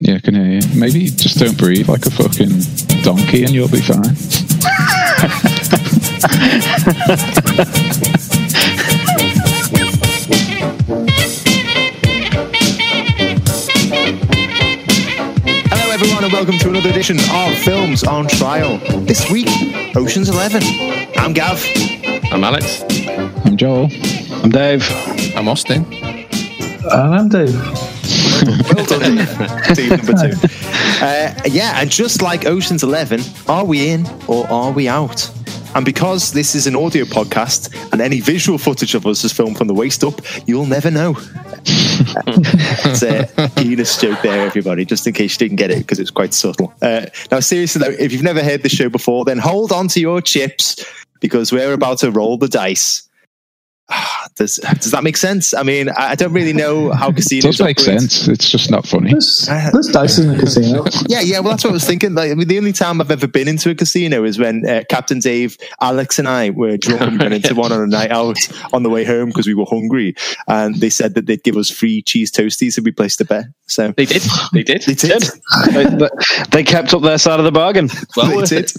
Yeah, I can hear you. Maybe just don't breathe like a fucking donkey and you'll be fine. Hello, everyone, and welcome to another edition of Films on Trial. This week, Ocean's Eleven. I'm Gav. I'm Alex. I'm Joel. I'm Dave. I'm Austin. And I'm Dave. Well done, team number two. Uh, yeah, and just like Ocean's Eleven, are we in or are we out? And because this is an audio podcast and any visual footage of us is filmed from the waist up, you'll never know. it's a Enos joke there, everybody, just in case you didn't get it because it's quite subtle. Uh, now, seriously though, if you've never heard the show before, then hold on to your chips because we're about to roll the dice. Does, does that make sense? I mean, I I don't really know how It casinos does make operate. sense. It's just not funny. There's, there's dice in the casino. Yeah, yeah. Well, that's what I was thinking. Like, I mean, the only time I've ever been into a casino is when uh, Captain Dave, Alex, and I were drunk and went into one on a night out on the way home because we were hungry, and they said that they'd give us free cheese toasties if we placed a bet. So They did. They did. they did. they, they- they kept up their side of the bargain. Well they worth did.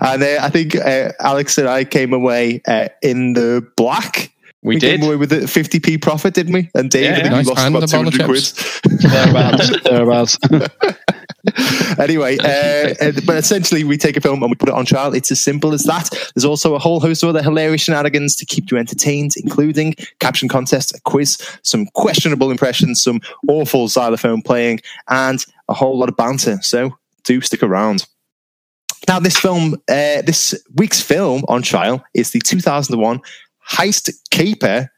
And uh, I think uh, Alex and I came away uh, in the black. We came did. away with a 50p profit, didn't we? And Dave, Yeah, I think nice lost about 200 of quid. Thereabouts. Thereabouts. anyway, uh, uh, but essentially, we take a film and we put it on trial. It's as simple as that. There's also a whole host of other hilarious shenanigans to keep you entertained, including caption contests, a quiz, some questionable impressions, some awful xylophone playing, and a whole lot of banter. So do stick around. Now, this film, uh, this week's film on trial is the 2001 heist caper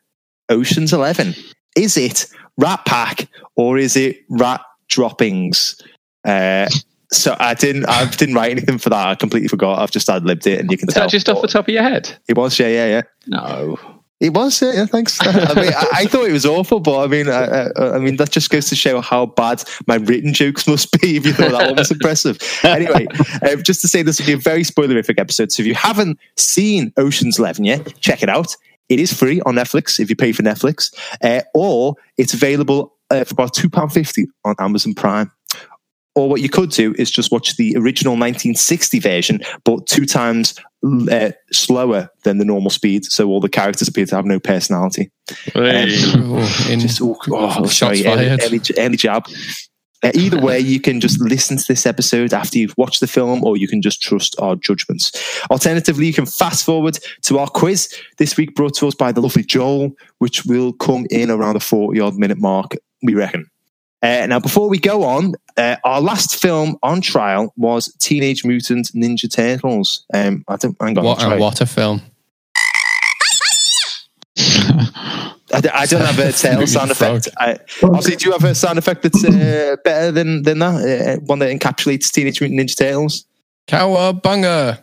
Ocean's Eleven. Is it Rat Pack or is it Rat Droppings? Uh, so I didn't, I didn't write anything for that. I completely forgot. I've just ad libbed it, and you can Was tell. that just off the top of your head? It was, yeah, yeah, yeah. No. It was, yeah, yeah thanks. I mean, I, I thought it was awful, but I mean, I, I, I mean, that just goes to show how bad my written jokes must be. If you thought that one was impressive. Anyway, uh, just to say, this will be a very spoilerific episode. So if you haven't seen Ocean's Eleven yet, check it out. It is free on Netflix if you pay for Netflix, uh, or it's available uh, for about two pound fifty on Amazon Prime. Or what you could do is just watch the original 1960 version, but two times uh, slower than the normal speed. So all the characters appear to have no personality. Hey. Oh, in, Just oh, oh, Shots sorry, early, fired. early, early jab. Uh, either way, you can just listen to this episode after you've watched the film, or you can just trust our judgments. Alternatively, you can fast forward to our quiz this week, brought to us by the lovely Joel, which will come in around the 40 odd minute mark, we reckon. Uh, now, before we go on, uh, our last film on trial was Teenage Mutant Ninja Turtles. Um, I don't. Hang on. what, try. a, what a film. I, don't- I don't have a tail sound effect. I, obviously, do you have a sound effect that's uh, better than than that? Uh, one that encapsulates Teenage Mutant Ninja Turtles. Cowabunga!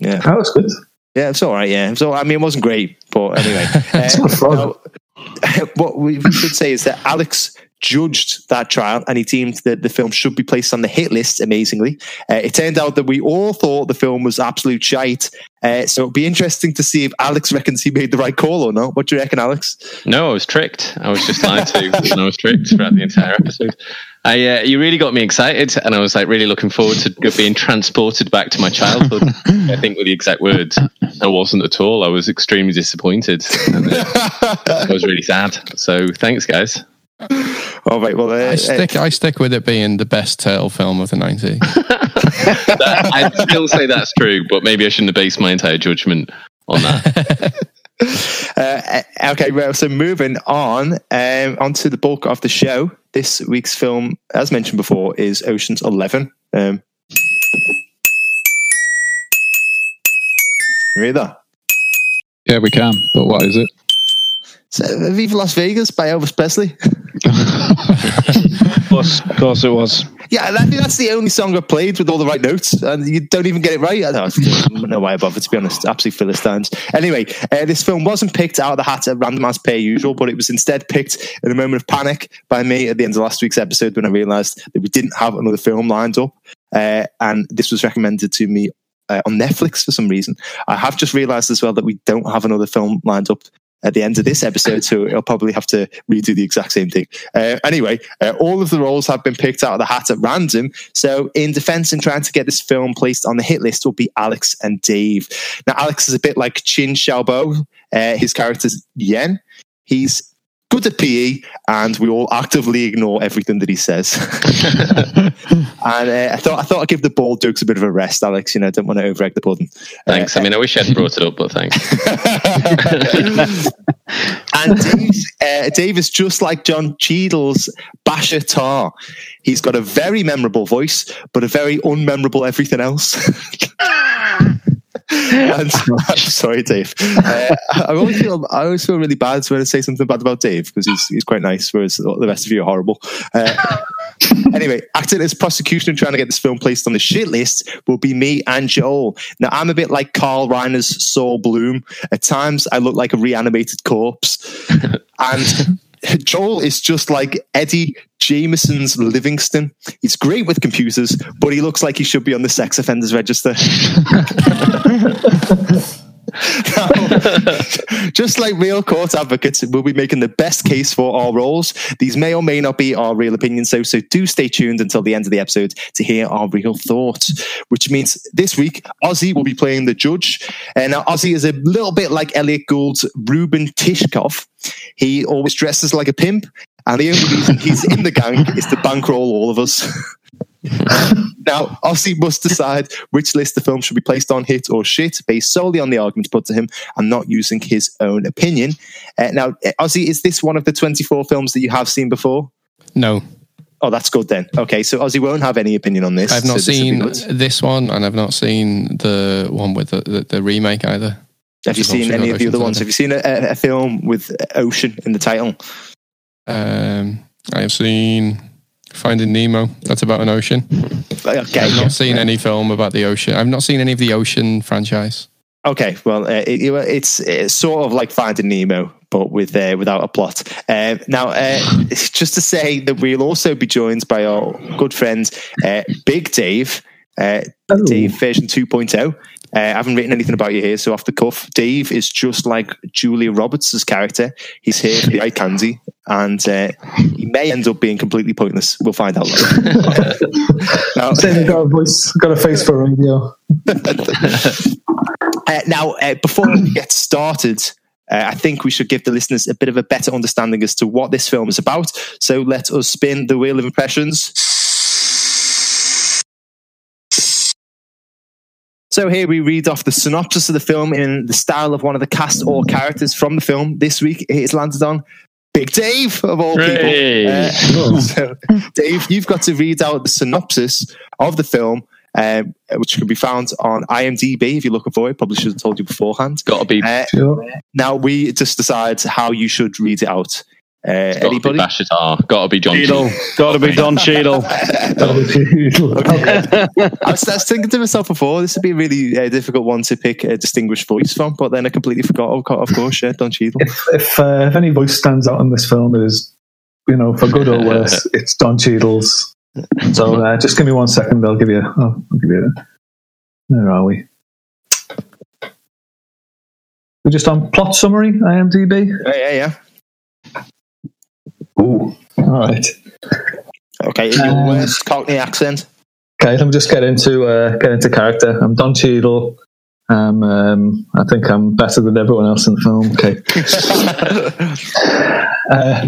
Yeah, That was good. yeah, it's all right. Yeah, so I mean, it wasn't great, but anyway. It's Uh, not fun. now, what we we should say is that Alex judged that trial and he deemed that the film should be placed on the hit list amazingly uh, it turned out that we all thought the film was absolute shite uh, so it'll be interesting to see if alex reckons he made the right call or not what do you reckon alex No, I was tricked. I was just lied to, and I was tricked throughout the entire episode. I, uh, you really got me excited, and I was like really looking forward to being transported back to my childhood. I think with the exact words, I wasn't at all. I was extremely disappointed. And, uh, I was really sad. So thanks, guys. All right well uh, I stick, I stick with it being the best turtle film of the 90s. I'd still say that's true, but maybe I shouldn't have based my entire judgment on that. Uh, okay, well, so moving on, um, onto the bulk of the show. This week's film, as mentioned before, is Ocean's Eleven. Um, you read that? Yeah, we can. But what is it? So, Viva Las Vegas by Elvis Presley. Of course, of course it was. Yeah, I think that's the only song I've played with all the right notes, and you don't even get it right. I don't know why I bother, to be honest. Absolutely Philistines. Anyway, uh, this film wasn't picked out of the hat at random as per usual, but it was instead picked in a moment of panic by me at the end of last week's episode when I realised that we didn't have another film lined up. Uh, and this was recommended to me uh, on Netflix for some reason. I have just realised as well that we don't have another film lined up at the end of this episode, so he'll probably have to redo the exact same thing. Uh, anyway, uh, all of the roles have been picked out of the hat at random. So, in defense and trying to get this film placed on the hit list, will be Alex and Dave. Now, Alex is a bit like Qin Shaobo. Uh, his character's Yen. He's good at PE, and we all actively ignore everything that he says. and uh, I thought I thought I'd give the bald jokes a bit of a rest, Alex. You know, I don't want to over egg the pudding. Thanks. I mean, I wish I'd brought it up, but thanks. and Dave, uh, Dave is just like John Cheadle's Basher Tarr. He's got a very memorable voice, but a very unmemorable everything else. I'm sorry, Dave. Uh, I always feel I always feel really bad when I say something bad about Dave because he's he's quite nice, whereas the rest of you are horrible. Uh, anyway, acting as prosecution and trying to get this film placed on the shit list will be me and Joel. Now, I'm a bit like Carl Reiner's Saul Bloom. At times, I look like a reanimated corpse, and. Joel is just like Eddie Jemison's Livingston. He's great with computers, but he looks like he should be on the sex offenders register. Now, just like real court advocates, we'll be making the best case for our roles. These may or may not be our real opinions, though, so do stay tuned until the end of the episode to hear our real thoughts. Which means this week, Ozzy will be playing the judge. And now, Ozzy is a little bit like Elliott Gould's Reuben Tishkoff. He always dresses like a pimp, and the only reason he's in the gang is to bankroll all of us. now, Ozzy must decide which list the film should be placed on, hit or shit, based solely on the arguments put to him and not using his own opinion. Uh, now, Ozzy, is this one of the 24 films that you have seen before? No, Oh, that's good then. Okay, so Ozzy won't have any opinion on this. I've not so this will be seen this one, and I've not seen the one with the, the, the remake either. Have you seen any of the other ones? Have you seen a, a film with ocean in the title? Um, I have seen Finding Nemo. That's about an ocean. Okay, I've yeah. not seen any film about the ocean. I've not seen any of the ocean franchise. Okay, well, uh, it, it- it's, it's sort of like Finding Nemo, but with uh, without a plot. Uh, now, uh, it's just to say that we'll also be joined by our good friend uh, Big Dave, uh. Dave version 2.0. Uh, I haven't written anything about you here, so off the cuff, Dave is just like Julia Roberts' character. He's here for the eye candy, and uh, he may end up being completely pointless. We'll find out later. Now- Saying I've got a voice, got a face for radio. Uh, now, uh, before we get started, uh, I think we should give the listeners a bit of a better understanding as to what this film is about. So let us spin the wheel of impressions. So here we read off the synopsis of the film in the style of one of the cast or characters from the film. This week it is landed on Big Dave of all Hooray. people. Uh, so, Dave, you've got to read out the synopsis of the film, um, which can be found on IMDb if you're looking for it. Probably should have told you beforehand. Got to be, Uh, Sure. now we just decide how you should read it out. Uh, got to be anybody? Bashitar. Got to be John Cheadle. Cheadle. Got to be Don Cheadle. I was, I was thinking to myself before this would be a really uh, difficult one to pick a distinguished voice from, but then I completely forgot. Of course, of course yeah, Don Cheadle. If if, uh, if any voice stands out in this film, it is, you know, for good or worse, it's Don Cheadle's. So uh, just give me one second. I'll give you. Oh, I'll give you. Where are we? We're just on plot summary, IMDb. Yeah, yeah, yeah. Ooh, all right. Okay, in your Um, worst Cockney accent. Okay, let me just get into uh, get into character. I'm Don Cheadle. Um, um, I think I'm better than everyone else in the film. Okay. Uh,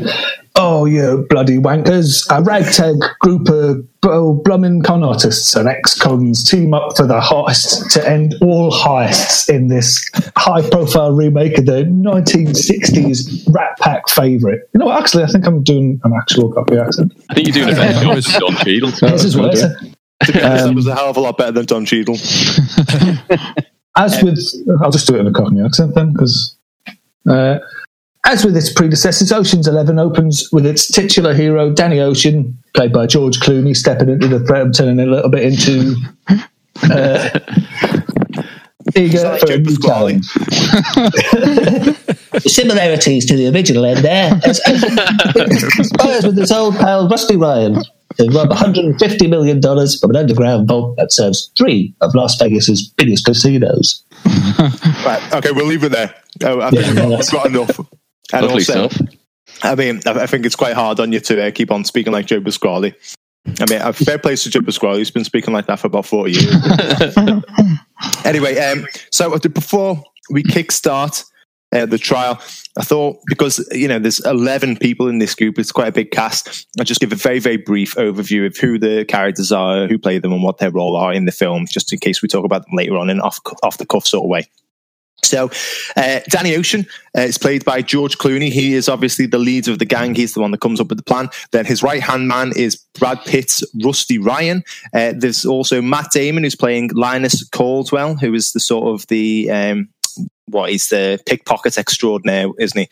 oh, you bloody wankers! A ragtag group of bl- blummin' con artists and ex-cons team up for the heist to end all heists in this high-profile remake of the 1960s Rat Pack favourite. You know, what, actually, I think I'm doing an actual copy accent. I think you're doing a better job than John Cheadle. This is worse. that was a hell of a lot better than Don Cheadle. As with, I'll just do it in a Cockney accent then, because uh, as with its predecessors, Ocean's Eleven opens with its titular hero Danny Ocean, played by George Clooney, stepping into the threat and turning a little bit into uh, eager like for a new challenge. Similarities to the original end there as, conspires with his old pal Rusty Ryan to rob $150 million from an underground vault that serves three of Las Vegas's biggest casinos. Right, okay, we'll leave it there. Oh, I think Yeah, we've got enough. And Lovely also, stuff. I mean, I I think it's quite hard on you to uh, keep on speaking like Joe Pasquale. I mean, a fair place to Joe Pasquale. He's been speaking like that for about 40 years. anyway, um, so uh, before we kickstart uh, the trial, I thought because, you know, there's 11 people in this group, it's quite a big cast. I'll just give a very, very brief overview of who the characters are, who play them, and what their role are in the film, just in case we talk about them later on in off, off the cuff sort of way. So, uh, Danny Ocean uh, is played by George Clooney. He is obviously the leader of the gang. He's the one that comes up with the plan. Then his right hand man is Brad Pitt's Rusty Ryan. Uh, there's also Matt Damon, who's playing Linus Caldwell, who is the sort of the um, what he's the pickpocket extraordinaire, isn't he?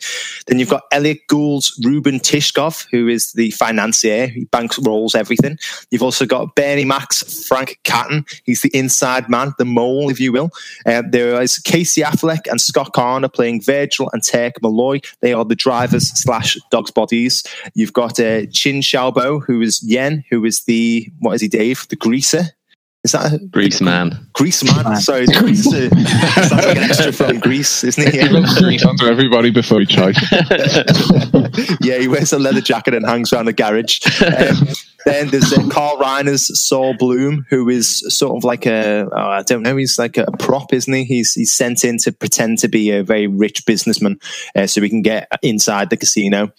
Then you've got Elliott Gould's Reuben Tishkoff, who is the financier. He banks rolls everything. You've also got Bernie Mac's Frank Catton. He's the inside man, the mole, if you will. Uh, there is Casey Affleck and Scott Caan playing Virgil and Turk Malloy. They are the drivers slash dogs bodies. You've got uh, Qin Shaobo, who is Yen, who is the, what is he, Dave? The greaser. Is that a Grease man. Grease man? Sorry, Grease. Uh, sounds like an extra from Greece, isn't he? Yeah. Onto everybody before we try. yeah, he wears a leather jacket and hangs around a garage. Um, then there's uh, Carl Reiner's Saul Bloom, who is sort of like a oh, I don't know, he's like a prop, isn't he? He's he's sent in to pretend to be a very rich businessman, uh, so he can get inside the casino.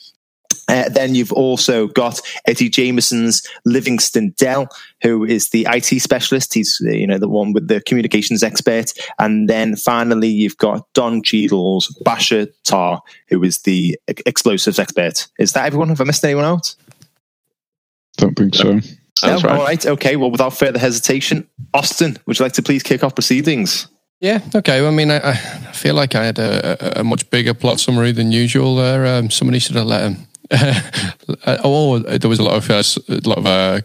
Uh, then you've also got Eddie Jemison's Livingston Dell, who is the IT specialist. He's uh, you know the one with the communications expert. And then finally you've got Don Cheadle's Basher Tarr, who is the e- explosives expert. Is that everyone? Have I missed anyone out? Don't think so. That's no? right. All right. Okay. Well, without further hesitation, Austin, would you like to please kick off proceedings? Yeah, okay. Well, I mean, I, I feel like I had a, a, a much bigger plot summary than usual there. Um, somebody should have let him. oh, there was a lot of uh, a lot of uh,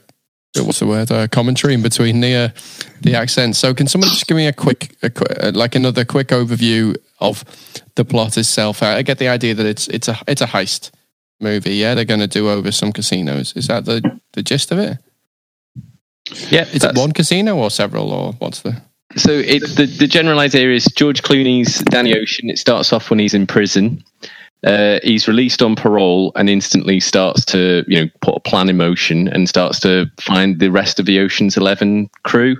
what's the word uh, commentary in between the uh, the accents. So, can someone just give me a quick, a quick uh, like another quick overview of the plot itself? I, I get the idea that it's it's a it's a heist movie. Yeah, they're going to do over some casinos. Is that the the gist of it? Yeah, Is it one casino or several, or what's the? So it, the the general idea is George Clooney's Danny Ocean. It starts off when he's in prison. Uh, he's released on parole and instantly starts to you know put a plan in motion and starts to find the rest of the Ocean's Eleven crew.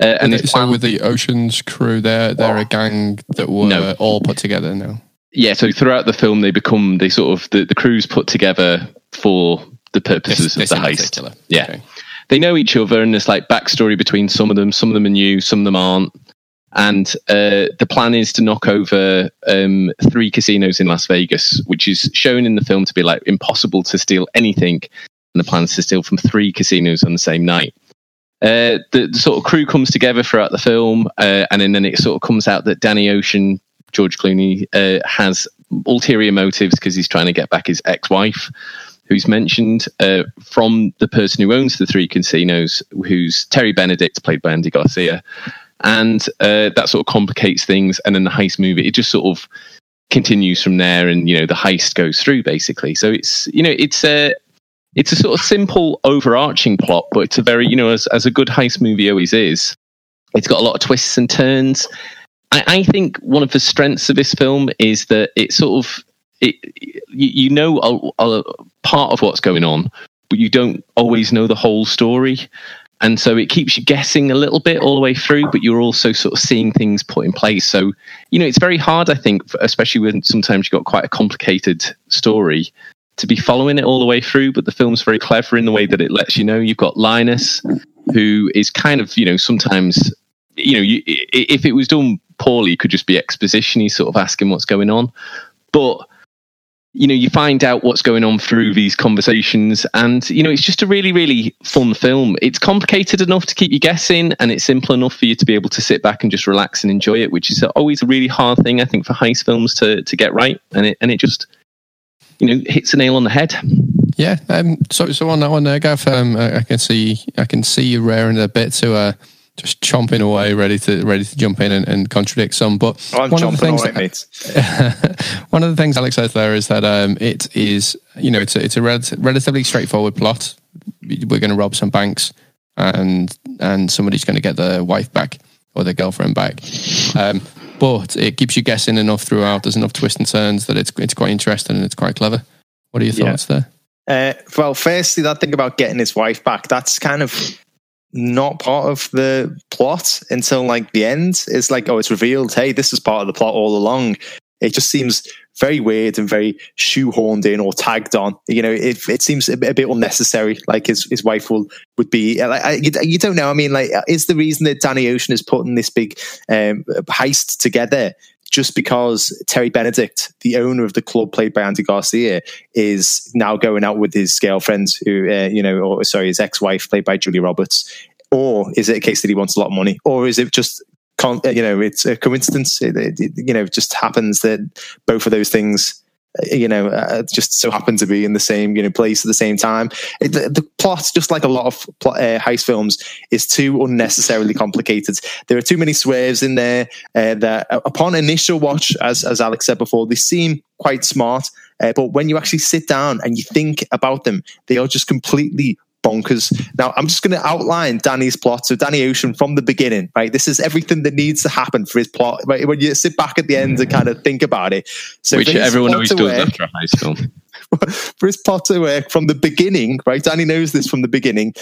Uh, and his so plan- with the Ocean's crew, they're they're a gang that were No. all put together now. yeah, so throughout the film they become they sort of the, the crews put together for the purposes This- this of the heist. particular. Yeah. Okay. they know each other and there's like backstory between some of them some of them are new some of them aren't and uh, the plan is to knock over um, three casinos in las vegas which is shown in the film to be like impossible to steal anything and the plan is to steal from three casinos on the same night uh, the, the sort of crew comes together throughout the film uh, and then, then it sort of comes out that danny ocean george clooney uh, has ulterior motives because he's trying to get back his ex-wife who's mentioned uh, from the person who owns the three casinos, who's Terry Benedict, played by Andy Garcia. And uh, that sort of complicates things. And then the heist movie, it just sort of continues from there. And, you know, the heist goes through basically. So it's, you know, it's a, it's a sort of simple overarching plot, but it's a very, you know, as, as a good heist movie always is, it's got a lot of twists and turns. I, I think one of the strengths of this film is that it sort of, it, you, know a, a part of what's going on, but you don't always know the whole story. And so it keeps you guessing a little bit all the way through, but you're also sort of seeing things put in place. So, you know, it's very hard, I think, especially when sometimes you've got quite a complicated story to be following it all the way through. But the film's very clever in the way that it lets you know you've got Linus, who is kind of, you know, sometimes, you know, you, if it was done poorly, it could just be exposition. He's sort of asking what's going on. But you know, you find out what's going on through these conversations, and you know, it's just a really, really fun film. It's complicated enough to keep you guessing, and it's simple enough for you to be able to sit back and just relax and enjoy it, which is always a really hard thing, I think, for heist films to to get right. And it and it just, you know, hits a nail on the head. Yeah. Um, so, so on that one there, Gav, um, I, can see, I can see you raring a bit to uh, just chomping away, ready to ready to jump in and, and contradict some. But I'm one of the things that- one of the things Alex says there is that um, it is, you know, it's a, it's a rel- relatively straightforward plot. We're going to rob some banks, and and somebody's going to get their wife back or their girlfriend back. Um, but it keeps you guessing enough throughout. There's enough twists and turns that it's it's quite interesting and it's quite clever. What are your Yeah. thoughts there? Uh, well, firstly, that thing about getting his wife back, that's kind of not part of the plot until like the end. It's like, oh, it's revealed, hey, this is part of the plot all along. It just seems very weird and very shoehorned in or tagged on. You know, it, it seems a bit, a bit unnecessary. Like his, his wife will would be like I, you, you don't know. I mean, like is the reason that Danny Ocean is putting this big um, heist together just because Terry Benedict, the owner of the club played by Andy Garcia, is now going out with his girlfriend, who uh, you know, or sorry, his ex-wife played by Julie Roberts, or is it a case that he wants a lot of money, or is it just uh, you know, it's a coincidence? It, it, you know, it just happens that both of those things. Uh, You know, uh, just so happen to be in the same you know place at the same time. It, the, the plot, just like a lot of plot, uh, heist films, is too unnecessarily complicated. There are too many swerves in there uh, that, uh, upon initial watch, as as Alex said before, they seem quite smart. Uh, but when you actually sit down and you think about them, they are just completely bonkers. Now, I'm just going to outline Danny's plot. So, Danny Ocean from the beginning, right? This is everything that needs to happen for his plot. Right? When you sit back at the end and kind of think about it. So, Which everyone always does work- after a heist film. for his plot to work from the beginning, right? Danny knows this from the beginning.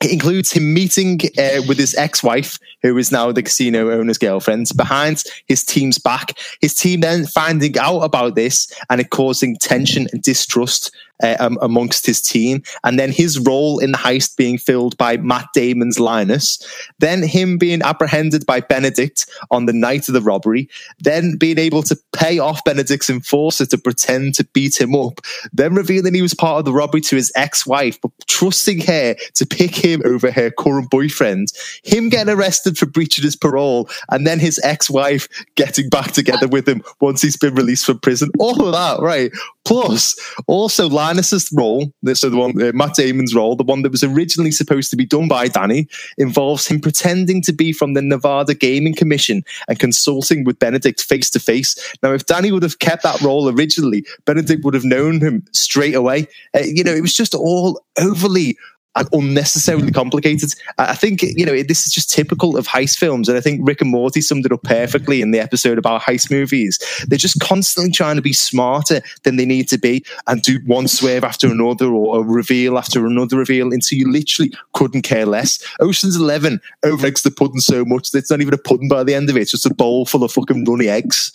It includes him meeting uh, with his ex-wife, who is now the casino owner's girlfriend, behind his team's back. His team then finding out about this and it causing tension and distrust uh, um, amongst his team. And then his role in the heist being filled by Matt Damon's Linus. Then him being apprehended by Benedict on the night of the robbery. Then being able to pay off Benedict's enforcer to pretend to beat him up. Then revealing he was part of the robbery to his ex-wife, but trusting her to pick him over her current boyfriend. Him getting arrested for breaching his parole, and then his ex-wife getting back together with him once he's been released from prison. All of that, right? Plus, also Linus's role, so the one uh, Matt Damon's role, the one that was originally supposed to be done by Danny, involves him pretending to be from the Nevada Gaming Commission and consulting with Benedict face to face. Now, if Danny would have kept that role originally, Benedict would have known him straight away. Uh, you know, it was just all overly and unnecessarily complicated. I think you know this is just typical of heist films, and I think Rick and Morty summed it up perfectly in the episode about heist movies. They're just constantly trying to be smarter than they need to be, and do one swerve after another or a reveal after another reveal until you literally couldn't care less. Ocean's Eleven overeggs the pudding so much that it's not even a pudding by the end of it; it's just a bowl full of fucking runny eggs.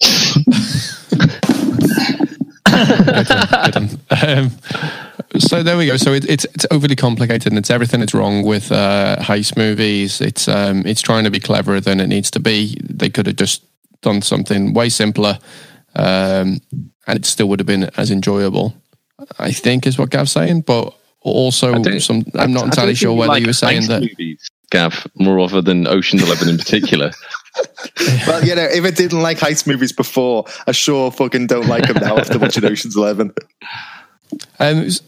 Um, so there we go. So it, it's it's overly complicated, and it's everything that's wrong with uh, heist movies. It's um, it's trying to be cleverer than it needs to be. They could have just done something way simpler, um, and it still would have been as enjoyable. I think is what Gav's saying, but also some. I'm not entirely sure whether like you were saying heist that. movies, Gav, more other than Ocean's Eleven in particular. Well, you know, if I didn't like heist movies before, I sure fucking don't like them now after watching Ocean's Eleven. Um, s-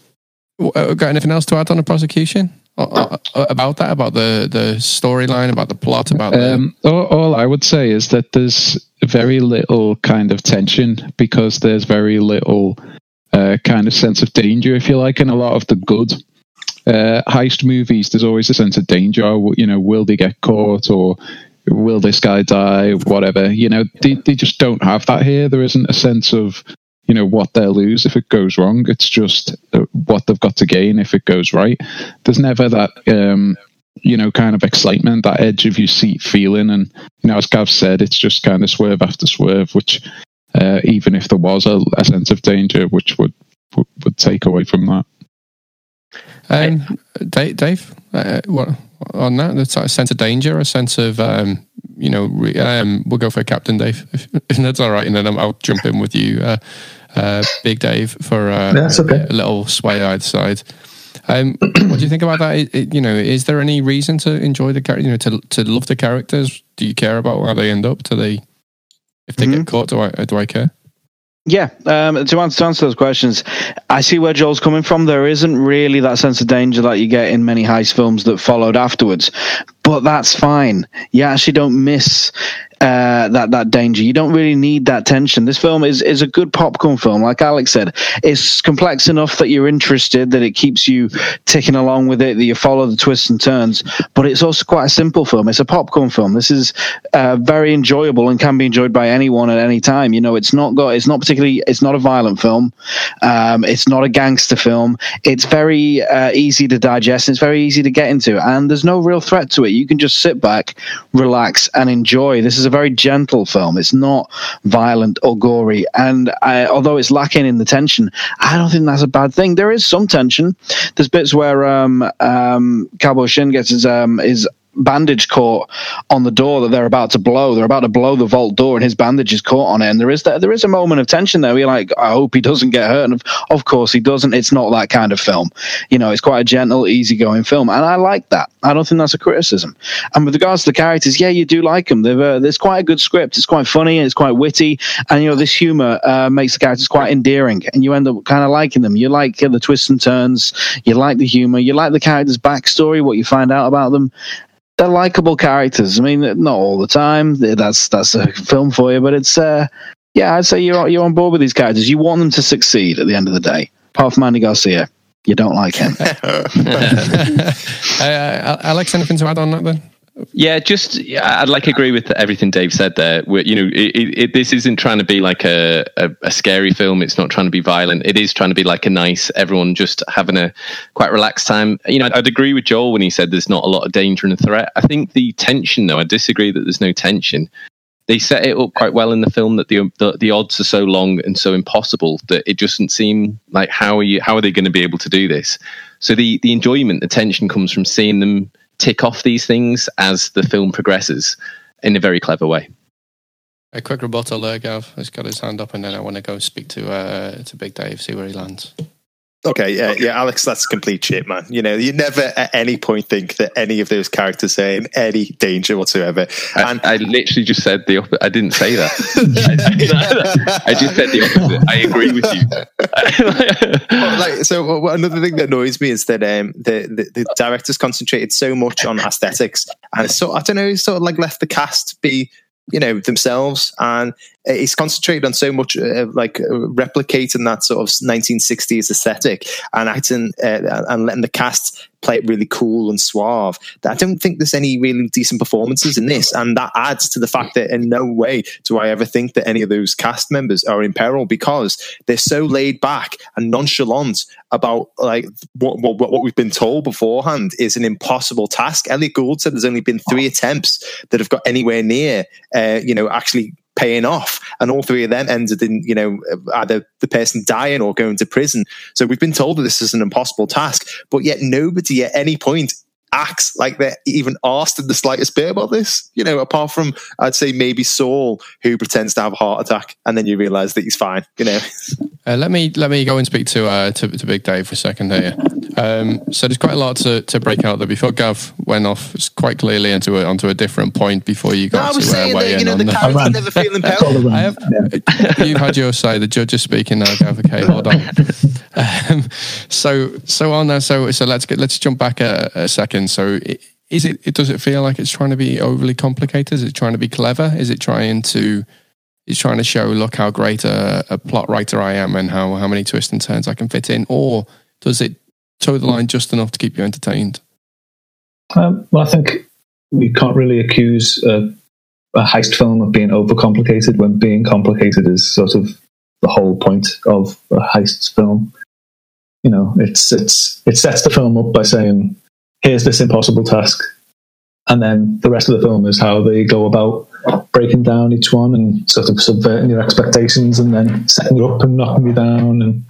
w- uh, got anything else to add on the prosecution Uh, uh, uh, about that? About the the storyline, about the plot, about the Um, all, all I would say is that there's very little kind of tension because there's very little uh, kind of sense of danger, if you like, in a lot of the good uh, heist movies. There's always a sense of danger. You know, will they get caught or will this guy die? Whatever. You know, they, they just don't have that here. There isn't a sense of you know what they'll lose if it goes wrong. It's just what they've got to gain if it goes right. There's never that um, you know kind of excitement, that edge of your seat feeling, and you know as Gav said, it's just kind of swerve after swerve, which uh, even if there was a, a sense of danger, which would would, would take away from that. Um, Dave, Dave uh, what, on that, the sense of danger, a sense of, um, you know, re, um, we'll go for Captain Dave, if, if that's all right, and then I'm- I'll jump in with you, uh, uh, Big Dave, for uh, That's okay. a little sway either side. Um, what do you think about that? It- it- you know, is there any reason to enjoy the character? You know, to to love the characters? Do you care about where they end up? Do they, if they get caught, do I do I care? Yeah, um, to answer to answer those questions, I see where Joel's coming from. There isn't really that sense of danger that you get in many heist films that followed afterwards, but that's fine. You actually don't miss uh, that that danger. You don't really need that tension. This film is is a good popcorn film, like Alex said. It's complex enough that you're interested, that it keeps you ticking along with it, that you follow the twists and turns. But it's also quite a simple film. It's a popcorn film. This is uh, very enjoyable and can be enjoyed by anyone at any time. You know, it's not got. It's not particularly. It's not a violent film. Um, it's not a gangster film. It's very uh, easy to digest. It's very easy to get into, and there's no real threat to it. You can just sit back, relax, and enjoy. This is a very gentle film. It's not violent or gory, and I, although it's lacking in the tension, I don't think that's a bad thing. There is some tension. There's bits where um, um, Shin gets his um, his bandage caught on the door that they're about to blow. They're about to blow the vault door, and his bandage is caught on it. And there is that there is a moment of tension there. You're like, I hope he doesn't get hurt. And of, of course he doesn't. It's not that kind of film. You know, it's quite a gentle, easygoing film, and I like that. I don't think that's a criticism. And with regards to the characters, yeah, you do like them. Uh, there's quite a good script. It's quite funny. It's quite witty, and you know, this humor uh, makes the characters quite endearing, and you end up kind of liking them. You like uh, the twists and turns. You like the humor. You like the characters' backstory, what you find out about them they're likable characters. I mean, not all the time. That's that's a film for you, but it's uh, yeah, I'd say you're you're on board with these characters. You want them to succeed at the end of the day. Apart from Andy Garcia, you don't like him. uh, Alex, anything to add on that then? Yeah, just I'd like to agree with everything Dave said there. We're, you know, it, it, this isn't trying to be like a, a, a, scary film. It's not trying to be violent. It is trying to be like a nice, everyone just having a quite relaxed time. You know, I'd agree with Joel when he said there's not a lot of danger and threat. I think the tension, though, I disagree that there's no tension. They set it up quite well in the film that the, the, the odds are so long and so impossible that it doesn't seem like how are you how are they going to be able to do this? So the the enjoyment, the tension comes from seeing them tick off these things as the film progresses in a very clever way. A quick rebuttal there, Gav. He's got his hand up, and then I want to go speak to uh, to Big Dave, see where he lands. Okay, yeah, yeah, Alex, that's complete shit, man. You know, you never at any point think that any of those characters are in any danger whatsoever. And I, I literally just said the opposite. I didn't say that. I, I, just said the opposite. I agree with you. well, like, so well, another thing that annoys me is that um, the, the, the directors concentrated so much on aesthetics, and so I don't know, sort of like left the cast be you know themselves and it's concentrated on so much uh, like uh, replicating that sort of 1960s aesthetic and acting uh, and letting the cast play it really cool and suave. I don't think there's any really decent performances in this, and that adds to the fact that in no way do I ever think that any of those cast members are in peril because they're so laid back and nonchalant about like what what, what we've been told beforehand is an impossible task. Elliott Gould said there's only been three attempts that have got anywhere near, uh, you know, actually paying off. And all three of them ended in, you know, either the person dying or going to prison. So we've been told that this is an impossible task, but yet nobody at any point acts like they're even asked in the slightest bit about this. You know, apart from I'd say maybe Saul, who pretends to have a heart attack, and then you realise that he's fine. You know. Uh, let me let me go and speak to uh, to, to Big Dave for a second here. Um, so there's quite a lot to, to break out there. Before Gav went off quite clearly into a, onto a different point before you got no, I was to saying uh, that, you know, the, the character never feeling I have, You've had your say. The judge is speaking now, Gav. Okay, hold on. Um, so so on there. So so let's get let's jump back a, a second. So. Is it, it? Does it feel like it's trying to be overly complicated? Is it trying to be clever? Is it trying to is trying to show, look how great a, a, plot writer I am and how, how many twists and turns I can fit in? Or does it toe the line just enough to keep you entertained? Um, well, I think you can't really accuse a, a heist film of being overcomplicated when being complicated is sort of the whole point of a heist film. You know, it's it's it sets the film up by saying, "Here's this impossible task," and then the rest of the film is how they go about breaking down each one and sort of subverting your expectations, and then setting you up and knocking you down. And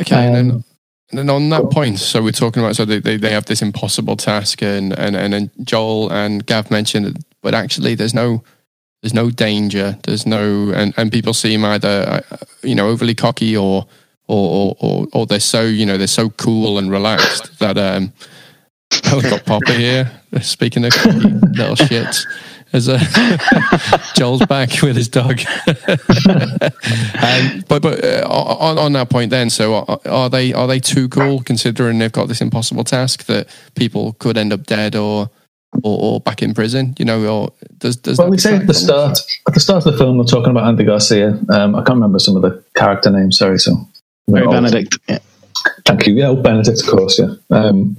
okay, um, and then um, and then on that point, so we're talking about so they, they, they have this impossible task, and and and then Joel and Gav mentioned, it, but actually there's no there's no danger, there's no and, and people seem either uh, you know overly cocky or or, or or they're so you know they're so cool and relaxed that um. I've got Papa here. Speaking of little shits as a Joel's back with his dog. um, but but uh, on, on that point, then, so are, are, they are they too cool considering they've got this impossible task that people could end up dead or or, or back in prison. You know, or does does Well, we say at the detract from start, at the start of the film, they're talking about Andy Garcia. Um, I can't remember some of the character names. Sorry, so Terry Benedict. Yeah. Thank you. Yeah, oh, Benedict, of course. Yeah. Um,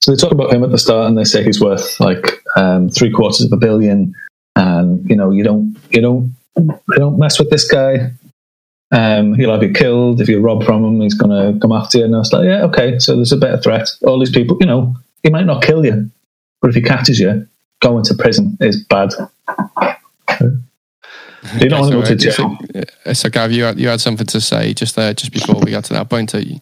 so they talk about him at the start, and they say he's worth like um, three quarters of a billion, and you know you don't you don't you don't mess with this guy. Um, he'll have you killed if you rob from him. He's going to come after you. And I was like, yeah, okay. So there's a better threat. All these people, you know, he might not kill you, but if he catches you, going to prison is bad. You don't want to go to uh, jail. So, uh, Gav, you had, you had something to say just there, just before we got to that point. You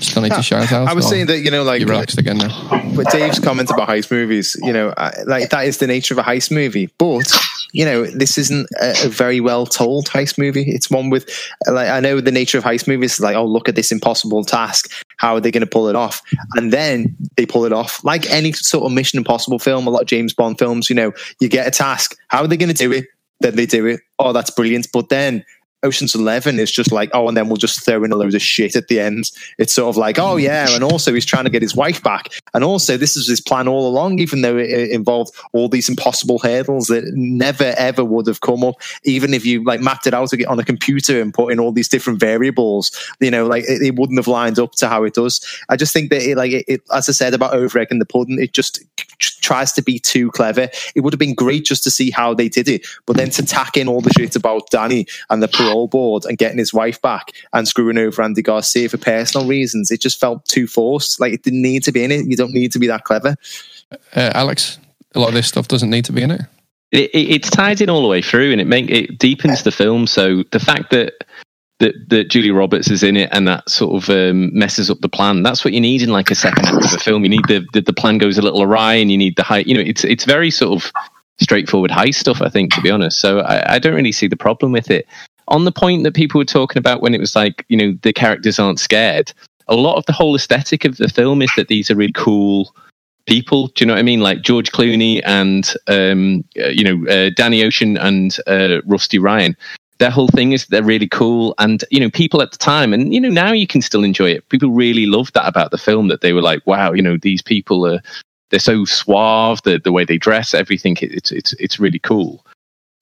still need to shout out. I was saying that you know, like you relaxed again now. but Dave's comment about heist movies, you know, like that is the nature of a heist movie. But you know, this isn't a, a very well told heist movie. It's one with, like, I know the nature of heist movies is like, oh, look at this impossible task. How are they going to pull it off? And then they pull it off. Like any sort of Mission Impossible film, a lot of James Bond films, you know, you get a task. How are they going to do it? Then they do it. Oh, that's brilliant. But then Ocean's Eleven is just like, oh, and then we'll just throw in a load of shit at the end. It's sort of like, oh yeah, and also he's trying to get his wife back, and also this is his plan all along, even though it, involved all these impossible hurdles that never ever would have come up, even if you like mapped it out on a computer and put in all these different variables. You know, like it, it wouldn't have lined up to how it does. I just think that it, like it, it as I said about over egg and the pudding, it just tries to be too clever. It would have been great just to see how they did it, but then to tack in all the shit about Danny and the parole board and getting his wife back and screwing over Andy Garcia for personal reasons, it just felt too forced. Like it didn't need to be in it. You don't need to be that clever. Uh, Alex, a lot of this stuff doesn't need to be in it. it, it, it's tied in all the way through and it make it deepens the film so the fact that that, that Julie Roberts is in it and that sort of um, messes up the plan that's what you need in like a second act of a film you need the, the the plan goes a little awry and you need the high you know it's it's very sort of straightforward high stuff I think to be honest so I, I don't really see the problem with it on the point that people were talking about when it was like you know the characters aren't scared a lot of the whole aesthetic of the film is that these are really cool people. Do you know what I mean? Like George Clooney and um, uh, you know uh, Danny Ocean and uh, Rusty Ryan. Their whole thing is they're really cool, and you know people at the time, and you know now you can still enjoy it. People really loved that about the film that they were like, wow, you know these people are they're so suave, the the way they dress, everything. It's it's it's really cool.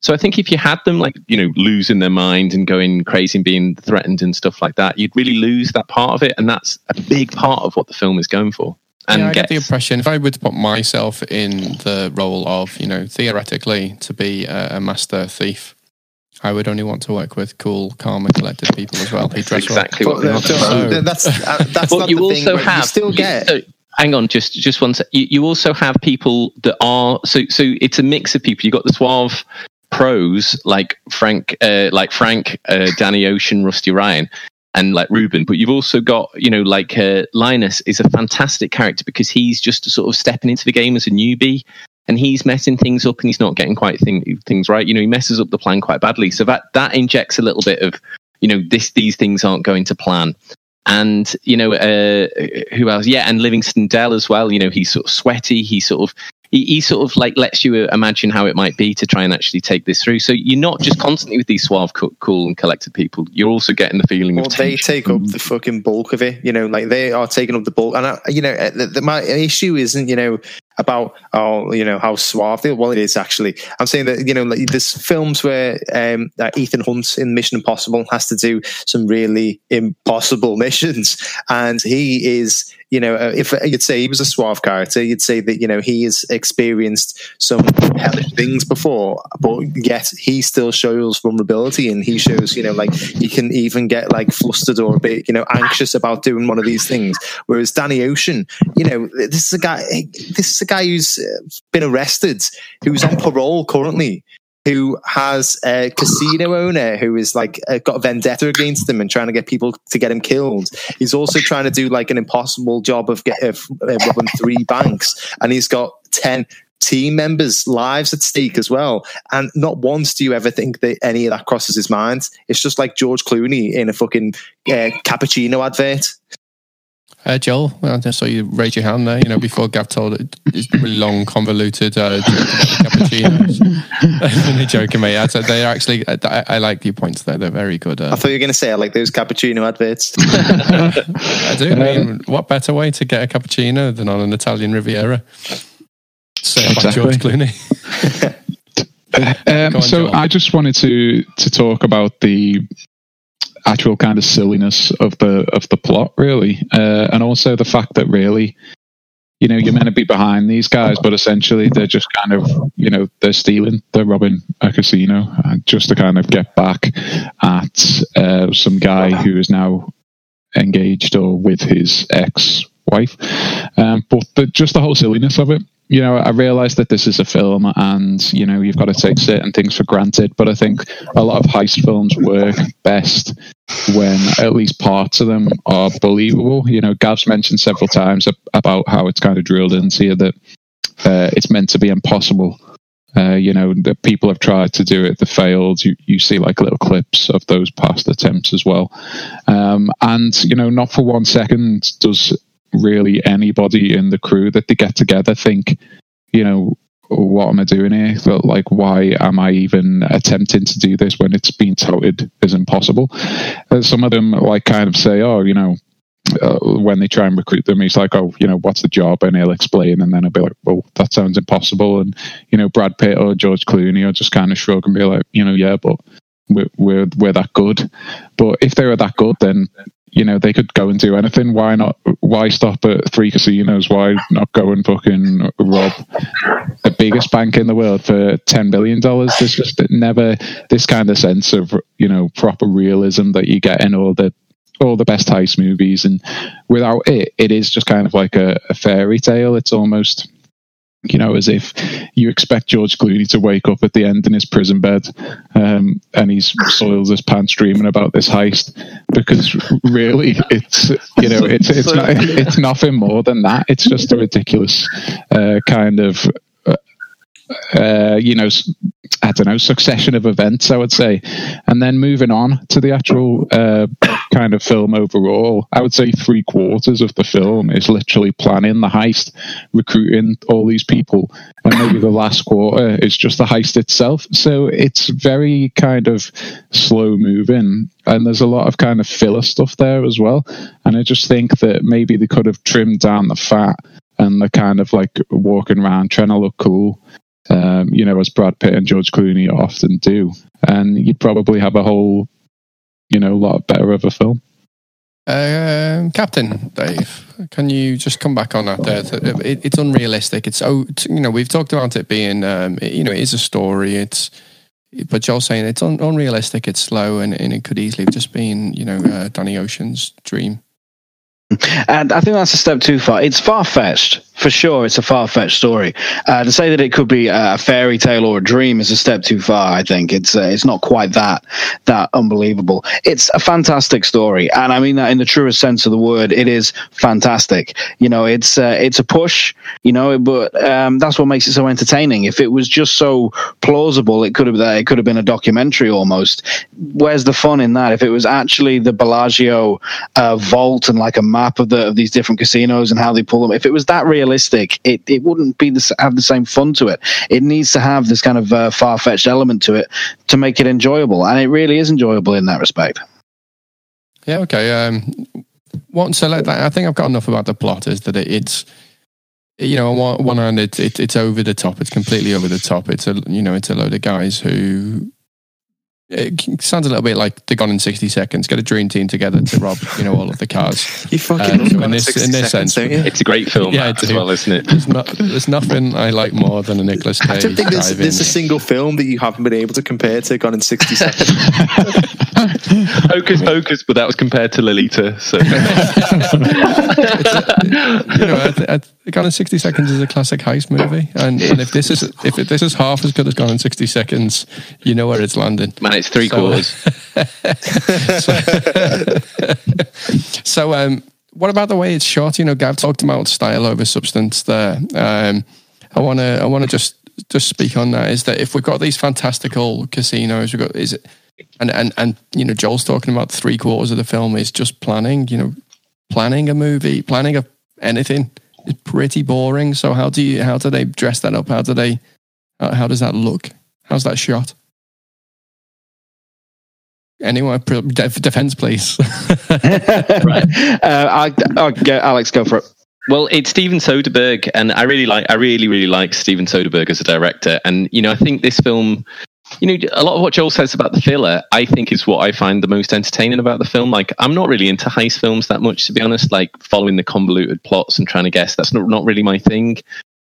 So I think if you had them like you know losing their mind and going crazy and being threatened and stuff like that, you'd really lose that part of it, and that's a big part of what the film is going for. And yeah, I get the impression if I were to put myself in the role of, you know, theoretically to be a, a master thief, I would only want to work with cool, calm, and collected people as well. who That's dress well. exactly what But, we uh, want. So- that's uh, that's But you the thing. also have you still get. so- hang on, just just one sec. You, you also have people that are so so. It's a mix of people. You have got the suave pros like Frank, uh, like Frank, uh, Danny Ocean, Rusty Ryan, and like Reuben. But you've also got you know like uh, Linus is a fantastic character because he's just sort of stepping into the game as a newbie. And he's messing things up, and he's not getting quite thing, things right. You know, he messes up the plan quite badly. So that that injects a little bit of, you know, this these things aren't going to plan and you know uh, who else? Yeah, and Livingston Dell as well. You know, he's sort of sweaty. He sort of he, he sort of like lets you imagine how it might be to try and actually take this through. So you're not just constantly with these suave, co- cool, and collected people. You're also getting the feeling Well, of they take up the fucking bulk of it. You know, like they are taking up the bulk. And I, you know, uh, the, the, my issue isn't you know about oh you know how suave they. Well, it is actually. I'm saying that you know like there's films where um, uh, Ethan Hunt in Mission Impossible has to do some really impossible missions, and he is. You know, uh, if you'd say he was a suave character, you'd say that you know he has experienced some hellish things before, but yet he still shows vulnerability, and he shows you know like he can even get like flustered or a bit you know anxious about doing one of these things. Whereas Danny Ocean, you know, this is a guy. This is a guy who's uh, been arrested, who's on parole currently. Who has a casino owner who is like uh, got a vendetta against him and trying to get people to get him killed. He's also trying to do like an impossible job of get, of, uh, robbing three banks, and he's got ten team members' lives at stake as well. And not once do you ever think that any of that crosses his mind. It's just like George Clooney in a fucking uh, cappuccino advert. Uh, Joel, well, I saw you raise your hand there. You know, before Gav told it, it's really long, convoluted uh, joke about cappuccinos. I'm only joking, mate. I said they're actually. I, I like your points there. They're very good. I Uh, thought you were going to say I like those cappuccino adverts. I do. I mean, what better way to get a cappuccino than on an Italian Riviera? Say about Exactly. George Clooney. Um, on, so Joel. I just wanted to to talk about the actual kind of silliness of the of the plot, really, uh, and also the fact that really, you know, you're meant to be behind these guys, but essentially they're just kind of, you know, they're stealing, they're robbing a casino uh, just to kind of get back at uh, some guy who is now engaged or with his ex wife. Um, but the, just the whole silliness of it. You know, I realize that this is a film and, you know, you've got to take certain things for granted. But I think a lot of heist films work best when at least parts of them are believable. You know, Gav's mentioned several times about how it's kind of drilled into you that uh, it's meant to be impossible. Uh, you know, that people have tried to do it, they failed. You, you see like little clips of those past attempts as well. Um, and, you know, not for one second does really anybody in the crew that they get together think, you know, what am I doing here? But, Like, why am I even attempting to do this when it's been touted as impossible? Uh, some of them, like, kind of say, oh, you know, uh, when they try and recruit them, he's like, "Oh, you know, what's the job?" And he'll explain, and then I'll be like, "Well, that sounds impossible." And you know, Brad Pitt or George Clooney will just kind of shrug and be like, "You know, yeah, but we're we're, we're that good." But if they were that good, then you know they could go and do anything. Why not? Why stop at three casinos? Why not go and fucking rob the biggest bank in the world for ten billion dollars? There's just never this kind of sense of you know proper realism that you get in all the all the best heist movies, and without it, it is just kind of like a, a fairy tale. It's almost you know, as if you expect George Clooney to wake up at the end in his prison bed um, and he's soiled his pants dreaming about this heist because really it's you know it's it's not, it's nothing more than that. It's just a ridiculous uh, kind of uh, you know I don't know succession of events I would say, and then moving on to the actual uh, kind of film overall, I would say three quarters of the film is literally planning the heist, recruiting all these people, and maybe the last quarter is just the heist itself. So it's very kind of slow moving, and there's a lot of kind of filler stuff there as well. And I just think that maybe they could have trimmed down the fat and the kind of like walking around trying to look cool. Um, you know, as Brad Pitt and George Clooney often do, and you'd probably have a whole, you know, lot better of a film. Um, Captain Dave, can you just come back on that? There, it, it's unrealistic. It's oh, it's- you know, we've talked about it being, um, you know, it is a story. It's, but Joel's saying it's un, unrealistic. It's slow, and, and it could easily have just been, you know, uh, Danny Ocean's dream. And I think that's a step too far. It's far fetched, for sure. It's a far fetched story. Uh, to say that it could be a fairy tale or a dream is a step too far. I think it's uh, it's not quite that that unbelievable. It's a fantastic story, and I mean that in the truest sense of the word. It is fantastic. You know, it's uh, it's a push. You know, but um, that's what makes it so entertaining. If it was just so plausible, it could have it could have been a documentary almost. Where's the fun in that? If it was actually the Bellagio uh, vault and like a map of the of these different casinos and how they pull them, if it was that realistic, it, it wouldn't be the, have the same fun to it. It needs to have this kind of uh, far fetched element to it to make it enjoyable, and it really is enjoyable in that respect. Yeah. Okay. Um, one, so like, I think I've got enough about the plot. Is that it, it's, you know, on one, hand, it's it, it's over the top. It's completely over the top. It's a you know, it's a load of guys who. It sounds a little bit like the Gone in sixty seconds. Get a dream team together to rob, you know, all of the cars. You fucking um, love so in this- 60 in this seconds, sense- you? It's a great film Yeah, as well, isn't it? There's, not, there's nothing I like more than a Nicolas Cage I don't think there's, there's a single film that you haven't been able to compare to Gone in 60 Seconds. Hocus Pocus, but that was compared to Lolita. So you know, I, th- I, th- Gone in sixty seconds is a classic heist movie, and, and if this is if it, this is half as good as Gone in sixty seconds, you know where it's landing. man, it's three So- quarters. So, um, what about the way it's shot? You know, Gav talked about style over substance there. Um, I want to, I want to just just speak on that. Is that if we've got these fantastical casinos, we've got is it, and and and you know, Joel's talking about three quarters of the film is just planning. You know, planning a movie, planning a anything is pretty boring. So how do you, how do they dress that up? How do they, how does that look? How's that shot? Anyone, def- defense, please. uh, I, I'll go, Alex, go for it. Well, it's Steven Soderbergh, and I really like. I really, really like Steven Soderbergh as a director. And you know, I think this film, you know, a lot of what Joel says about the filler, I think is what I find the most entertaining about the film. Like, I'm not really into heist films that much, to be honest. Like following the convoluted plots and trying to guess. That's not not really my thing.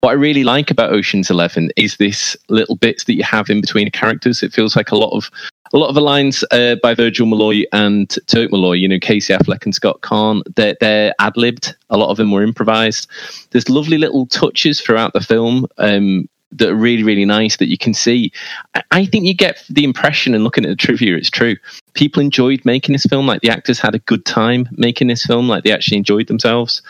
What I really like about Ocean's Eleven is this little bits that you have in between the characters. It feels like a lot of a lot of the lines uh, by Virgil Malloy and Turk Malloy, you know, Casey Affleck and Scott Caan, they're, they're ad libbed. A lot of them were improvised. There's lovely little touches throughout the film um, that are really, really nice that you can see. I, I think you get the impression, and looking at the trivia, it's true. People enjoyed making this film. Like the actors had a good time making this film. Like they actually enjoyed themselves.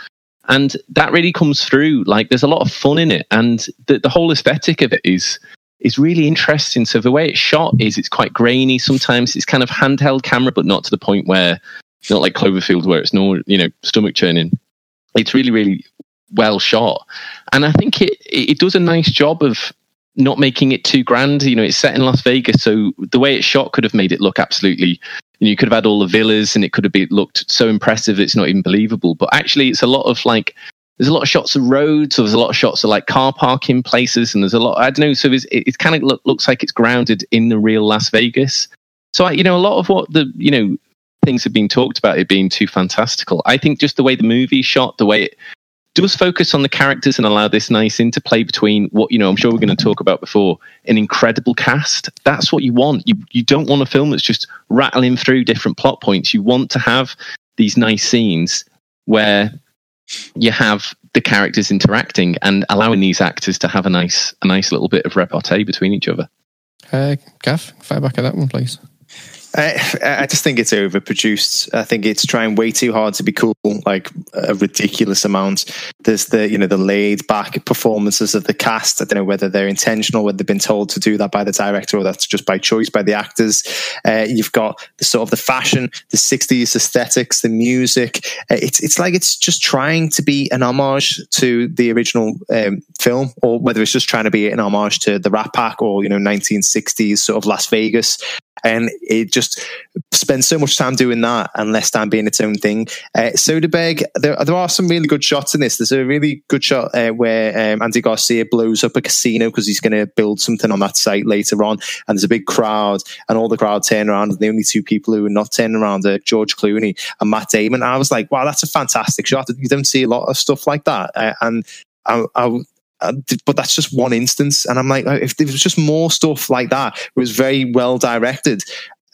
And that really comes through. Like there's a lot of fun in it, and the, the whole aesthetic of it is is really interesting. So the way it's shot is it's quite grainy. Sometimes it's kind of handheld camera, but not to the point where not like Cloverfield where it's no you know stomach churning. It's really really well shot, and I think it it does a nice job of not making it too grand. You know, it's set in Las Vegas, so the way it's shot could have made it look absolutely. You, know, you could have had all the villas, and it could have been looked so impressive it's not even believable. But actually, it's a lot of like there's a lot of shots of roads, so there's a lot of shots of like car parking places, and there's a lot. I don't know. So it, it kind of look, looks like it's grounded in the real Las Vegas. So I, you know, a lot of what the you know things have been talked about it being too fantastical. I think just the way the movie shot, the way it does focus on the characters and allow this nice interplay between what you know. I'm sure we're going to talk about before an incredible cast. That's what you want. You you don't want a film that's just rattling through different plot points. You want to have these nice scenes where you have the characters interacting and allowing these actors to have a nice a nice little bit of repartee between each other. Uh, Gav, fire back at that one, please. I, I just think it's overproduced. I think it's trying way too hard to be cool, like a ridiculous amount. There's the you know the laid back performances of the cast. I don't know whether they're intentional, whether they've been told to do that by the director, or that's just by choice by the actors. Uh, you've got the sort of the fashion, the '60s aesthetics, the music. Uh, it's it's like it's just trying to be an homage to the original um, film, or whether it's just trying to be an homage to the Rat Pack or you know 1960s sort of Las Vegas and it just spends so much time doing that and less time being its own thing. Uh, Soderbergh, there, there are some really good shots in this. There's a really good shot uh, where um, Andy Garcia blows up a casino because he's going to build something on that site later on, and there's a big crowd, and all the crowd turn around, and the only two people who are not turning around are George Clooney and Matt Damon. I was like, wow, that's a fantastic shot. You don't see a lot of stuff like that, uh, and I, I, Uh, but that's just one instance. And I'm like, uh, if there was just more stuff like that, it was very well directed.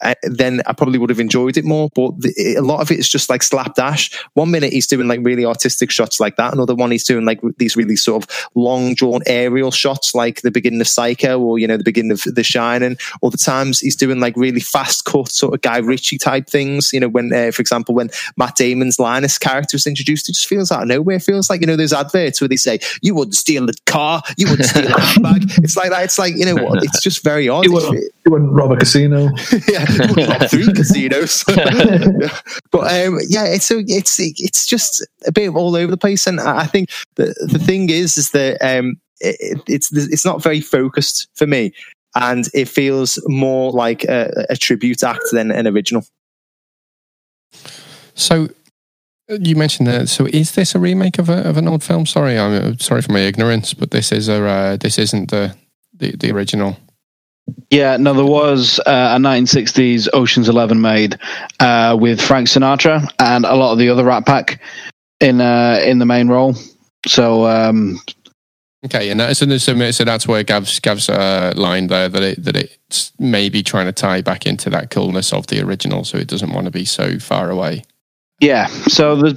Uh, then I probably would have enjoyed it more. But the, a lot of it is just like slapdash. One minute he's doing like really artistic shots like that. Another one he's doing like these really sort of long drawn aerial shots, like the beginning of Psycho or you know the beginning of The Shining. Other times he's doing like really fast cut sort of Guy Ritchie type things. You know when, uh, for example, when Matt Damon's Linus character is introduced, it just feels out of nowhere. It feels like you know those adverts where they say you wouldn't steal a car, you wouldn't steal a handbag. It's like that. It's like you know what? It's just very odd. You wouldn't, you wouldn't rob a casino. yeah three casinos. but um, yeah, it's a, it's it's just a bit all over the place, and I think the the thing is is that um, it, it's it's not very focused for me, and it feels more like a, a tribute act than an original. So you mentioned that. So, is this a remake of, a, of an old film? Sorry, I'm sorry for my ignorance, but this is a uh, this isn't the, the, the original. Yeah, no, there was uh, a 1960s Ocean's Eleven made uh, with Frank Sinatra and a lot of the other Rat Pack in uh, in the main role. So, um, okay, and that's, so, so that's where Gav's Gav's uh, line there that it that it's maybe trying to tie back into that coolness of the original, so it doesn't want to be so far away. Yeah, so there's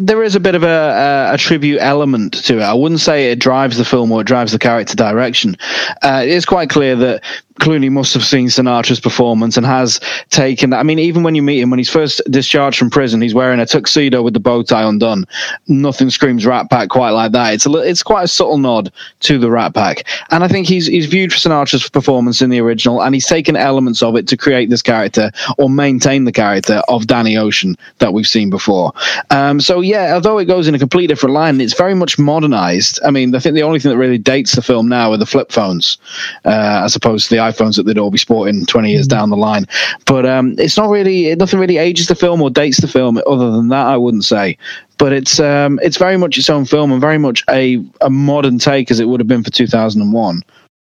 there is a bit of a, a, tribute element to it. I wouldn't say it drives the film or it drives the character direction. Uh, it is quite clear that Clooney must have seen Sinatra's performance and has taken that. I mean, even when you meet him, when he's first discharged from prison, he's wearing a tuxedo with the bow tie undone. Nothing screams Rat Pack quite like that. It's a, it's quite a subtle nod to the Rat Pack. And I think he's, he's viewed Sinatra's performance in the original and he's taken elements of it to create this character or maintain the character of Danny Ocean that we've seen before. Um, so yeah, although it goes in a completely different line, it's very much modernized. I mean, I think the only thing that really dates the film now are the flip phones, uh, as opposed to the iPhones that they'd all be sporting 20 years down the line. But um, it's not really, nothing really ages the film or dates the film other than that, I wouldn't say. But it's um, it's very much its own film and very much a, a modern take as it would have been for 2001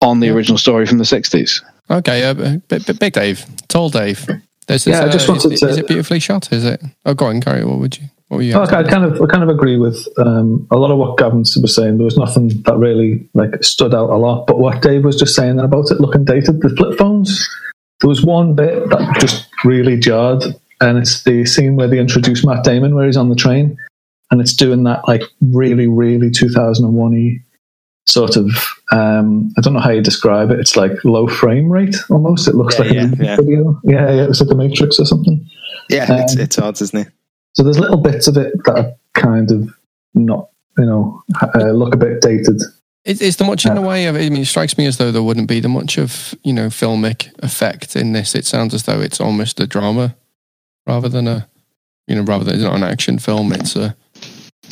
on the original story from the 60s. Okay, uh, big, big Dave, tall Dave. There's this, Yeah, I just uh, wanted is, to- is it beautifully shot? Is it? Oh, go on, Gary. What would you? What were you? Okay, I kind of I kind of agree with um, a lot of what Gavin was saying. There was nothing that really like stood out a lot. But what Dave was just saying about it looking dated, the flip phones. There was one bit that just really jarred, and it's the scene where they introduce Matt Damon, where he's on the train, and it's doing that like really, really 2001y sort of. Um, I don't know how you describe it. It's like low frame rate almost. It looks Yeah, like a yeah, music yeah. video. Yeah, yeah, it was like the Matrix or something. Yeah, it's, Um, it's odd, isn't it? So there's little bits of it that are kind of not, you know, uh, look a bit dated. Is, is there much in the way of? I mean, it strikes me as though there wouldn't be the much of you know filmic effect in this. It sounds as though it's almost a drama rather than a you know rather than it's not an action film. It's a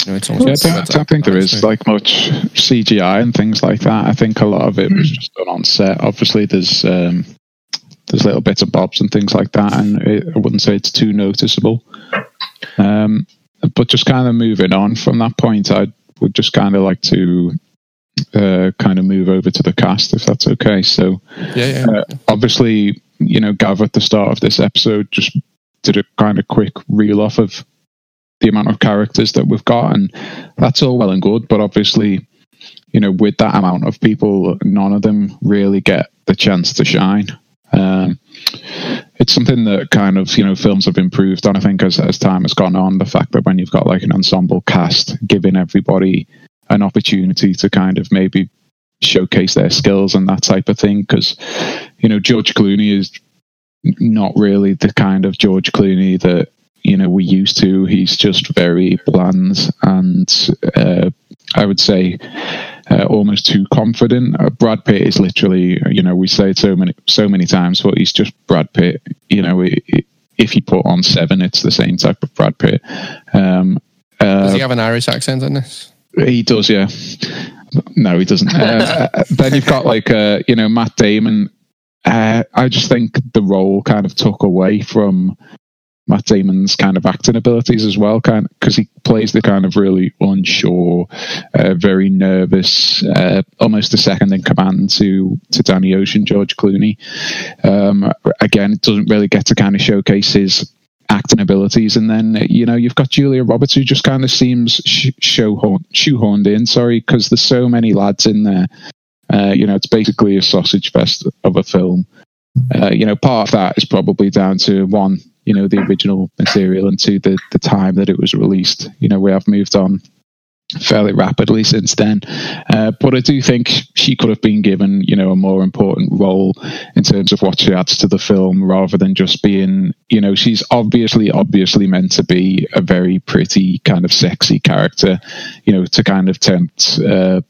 you know it's almost. Yeah, I don't, I don't think there is like much CGI and things like that. I think a lot of it was just done on set. Obviously, there's um, there's little bits of bobs and things like that, and it, I wouldn't say it's too noticeable. Um, but just kind of moving on from that point, I would just kind of like to uh, kind of move over to the cast, if that's okay. So, yeah, yeah. uh, obviously, you know, Gav at the start of this episode just did a kind of quick reel off of the amount of characters that we've got, and that's all well and good. But obviously, you know, with that amount of people, none of them really get the chance to shine. Um, it's something that kind of you know films have improved on. I think as as time has gone on, the fact that when you've got like an ensemble cast, giving everybody an opportunity to kind of maybe showcase their skills and that type of thing, because you know George Clooney is not really the kind of George Clooney that you know we used to. He's just very bland and uh, I would say uh, almost too confident. Uh, Brad Pitt is literally, you know, we say it so many so many times, but he's just Brad Pitt. You know, i i if you put on seven, it's the same type of Brad Pitt. Um, uh, Does he have an Irish accent in this? he does, yeah. No, he doesn't. Uh, then you've got like, uh, you know, Matt Damon. Uh, I just think the role kind of took away from Matt Damon's kind of acting abilities as well, kind because he plays the kind of really unsure, uh, very nervous, uh, almost a second in command to to Danny Ocean, George Clooney. Um, again, it doesn't really get to kind of showcase his acting abilities. And then, you know, you've got Julia Roberts, who just kind of seems sh- shoehorned in, sorry, because there's so many lads in there. Uh, you know, it's basically a sausage fest of a film. Uh, you know, part of that is probably down to one, you know, the original material and two, the, the time that it was released. You know, we have moved on fairly rapidly since then. Uh, but I do think she could have been given, you know, a more important role in terms of what she adds to the film rather than just being, you know, she's obviously, obviously meant to be a very pretty, kind of sexy character, you know, to kind of tempt uh,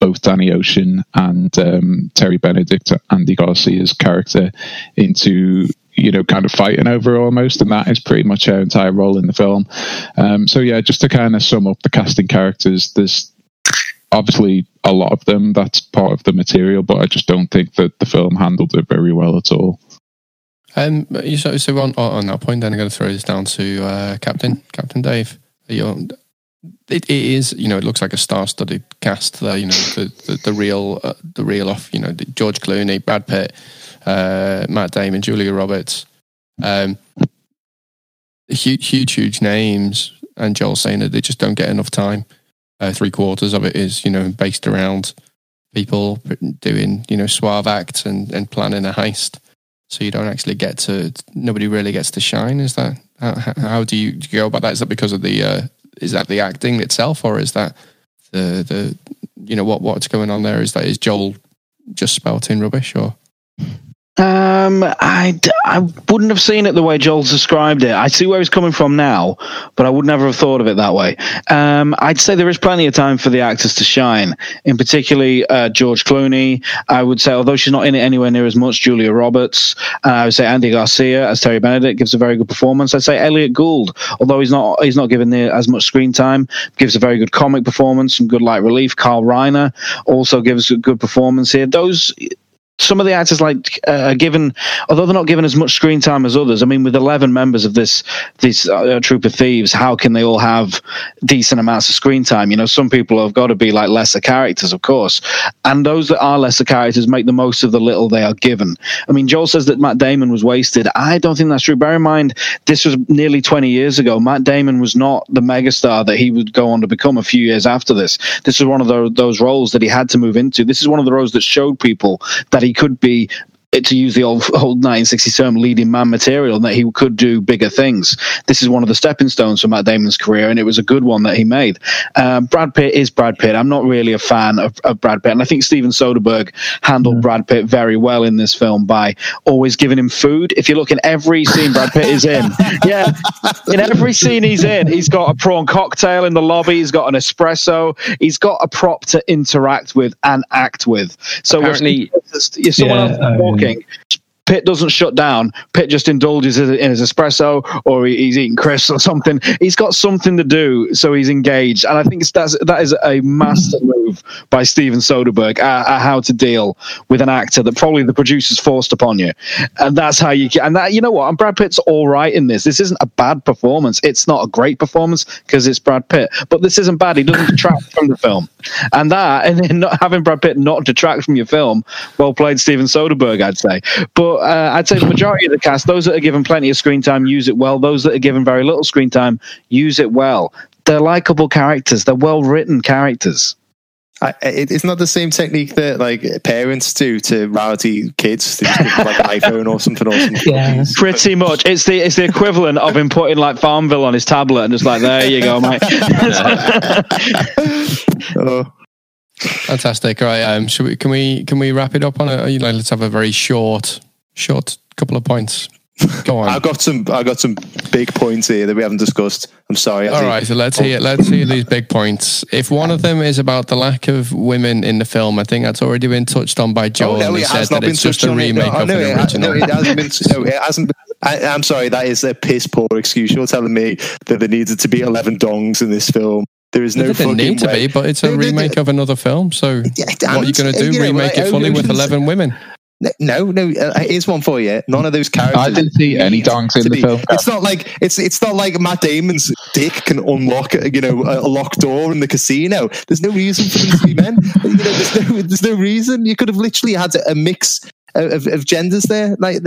both Danny Ocean and um, Terry Benedict, Andy Garcia's character, into you know kind of fighting over almost, and that is pretty much her entire role in the film. Um, so yeah, just to kind of sum up the casting characters, there's obviously a lot of them. That's part of the material, but I just don't think that the film handled it very well at all. Um, you- so, so on, on that point, then I'm going to throw this down to uh, Captain Captain Dave. You're, it, it is, you know, it looks like a star-studded cast there. You know, the the, the real uh, the real off. You know, George Clooney, Brad Pitt, uh, Matt Damon, Julia Roberts, um, huge, huge, huge names. And Joel saying that they just don't get enough time. Uh, three quarters of it is, you know, based around people doing, you know, suave acts and, and planning a heist so you don't actually get to nobody really gets to shine is that how, how do, you, go about that is that because of the uh, is that the acting itself or is that the the you know what what's going on there? Is that is joel just spouting rubbish or Um, I, I wouldn't have seen it the way Joel's described it. I see where he's coming from now, but I would never have thought of it that way. Um, I'd say there is plenty of time for the actors to shine, in particularly uh, George Clooney. I would say, although she's not in it anywhere near as much, Julia Roberts. Uh, I would say Andy Garcia as Terry Benedict gives a very good performance. I'd say Elliott Gould, although he's not he's not given near as much screen time, gives a very good comic performance, some good light relief. Carl Reiner also gives a good performance here. Those some of the actors like uh, are given, although they're not given as much screen time as others. I mean, with eleven members of this this uh, troop of thieves, how can they all have decent amounts of screen time? You know, some people have got to be like lesser characters, of course, and those that are lesser characters make the most of the little they are given. I mean, Joel says that Matt Damon was wasted. I don't think that's true. Bear in mind, this was nearly twenty years ago. Matt Damon was not the megastar that he would go on to become a few years after this. This was one of those, those roles that he had to move into. This is one of the roles that showed people that he could be to use the old old 1960s term, leading man material, and that he could do bigger things. This is one of the stepping stones for Matt Damon's career, and it was a good one that he made. Um, Brad Pitt is Brad Pitt. I'm not really a fan of, of Brad Pitt, and I think Steven Soderbergh handled Brad Pitt very well in this film by always giving him food. If you look in every scene Brad Pitt is in, yeah, in every scene he's in, he's got a prawn cocktail in the lobby, he's got an espresso, he's got a prop to interact with and act with. So Apparently- if someone Yeah, else um, walking. Pitt doesn't shut down. Pitt just indulges in his espresso, or he's eating crisps or something. He's got something to do, so he's engaged. And I think that's that is a master move by Steven Soderbergh at, at how to deal with an actor that probably the producers forced upon you. And that's how you. And that you know what? And Brad Pitt's all right in this. This isn't a bad performance. It's not a great performance because it's Brad Pitt, but this isn't bad. He doesn't detract from the film, and that and then not having Brad Pitt not detract from your film. Well played, Steven Soderbergh, I'd say. But uh, I'd say the majority of the cast, those that are given plenty of screen time, use it well. Those that are given very little screen time, use it well. They're likable characters. They're well written characters. I, it, it's not the same technique that like parents do to rowdy kids. They just give like an iPhone or something or something. Yeah. Pretty much, it's the it's the equivalent of him putting like Farmville on his tablet and just like there you go, mate. Oh, Fantastic. All right. Um, should we, can we can we wrap it up on a? You know, let's have a very short short couple of points. Go on. I've got some. I got some big points here that we haven't discussed. I'm sorry. All right, so let's hear let's hear these big points. If one of them is about the lack of women in the film, I think that's already been touched on by oh, Joel. Oh, no, he it said that it's just a remake no, of no, an it, ha- original. no, it hasn't been. No, it hasn't. Been, I, I'm sorry. That is a piss poor excuse. You're telling me that there needed to be 11 dongs in this film. There is no it didn't fucking need to way. be, but it's a remake of another film. So Yeah, what are you going to do? You know, remake like, it fully with eleven women? No, no. Uh, here's one for you. None of those characters. I didn't see any dongs in the be- film. It's not like it's it's not like Matt Damon's dick can unlock you know a, a locked door in the casino. There's no reason for them to be men. You know, there's no there's no reason. You could have literally had a mix of, of genders there. Like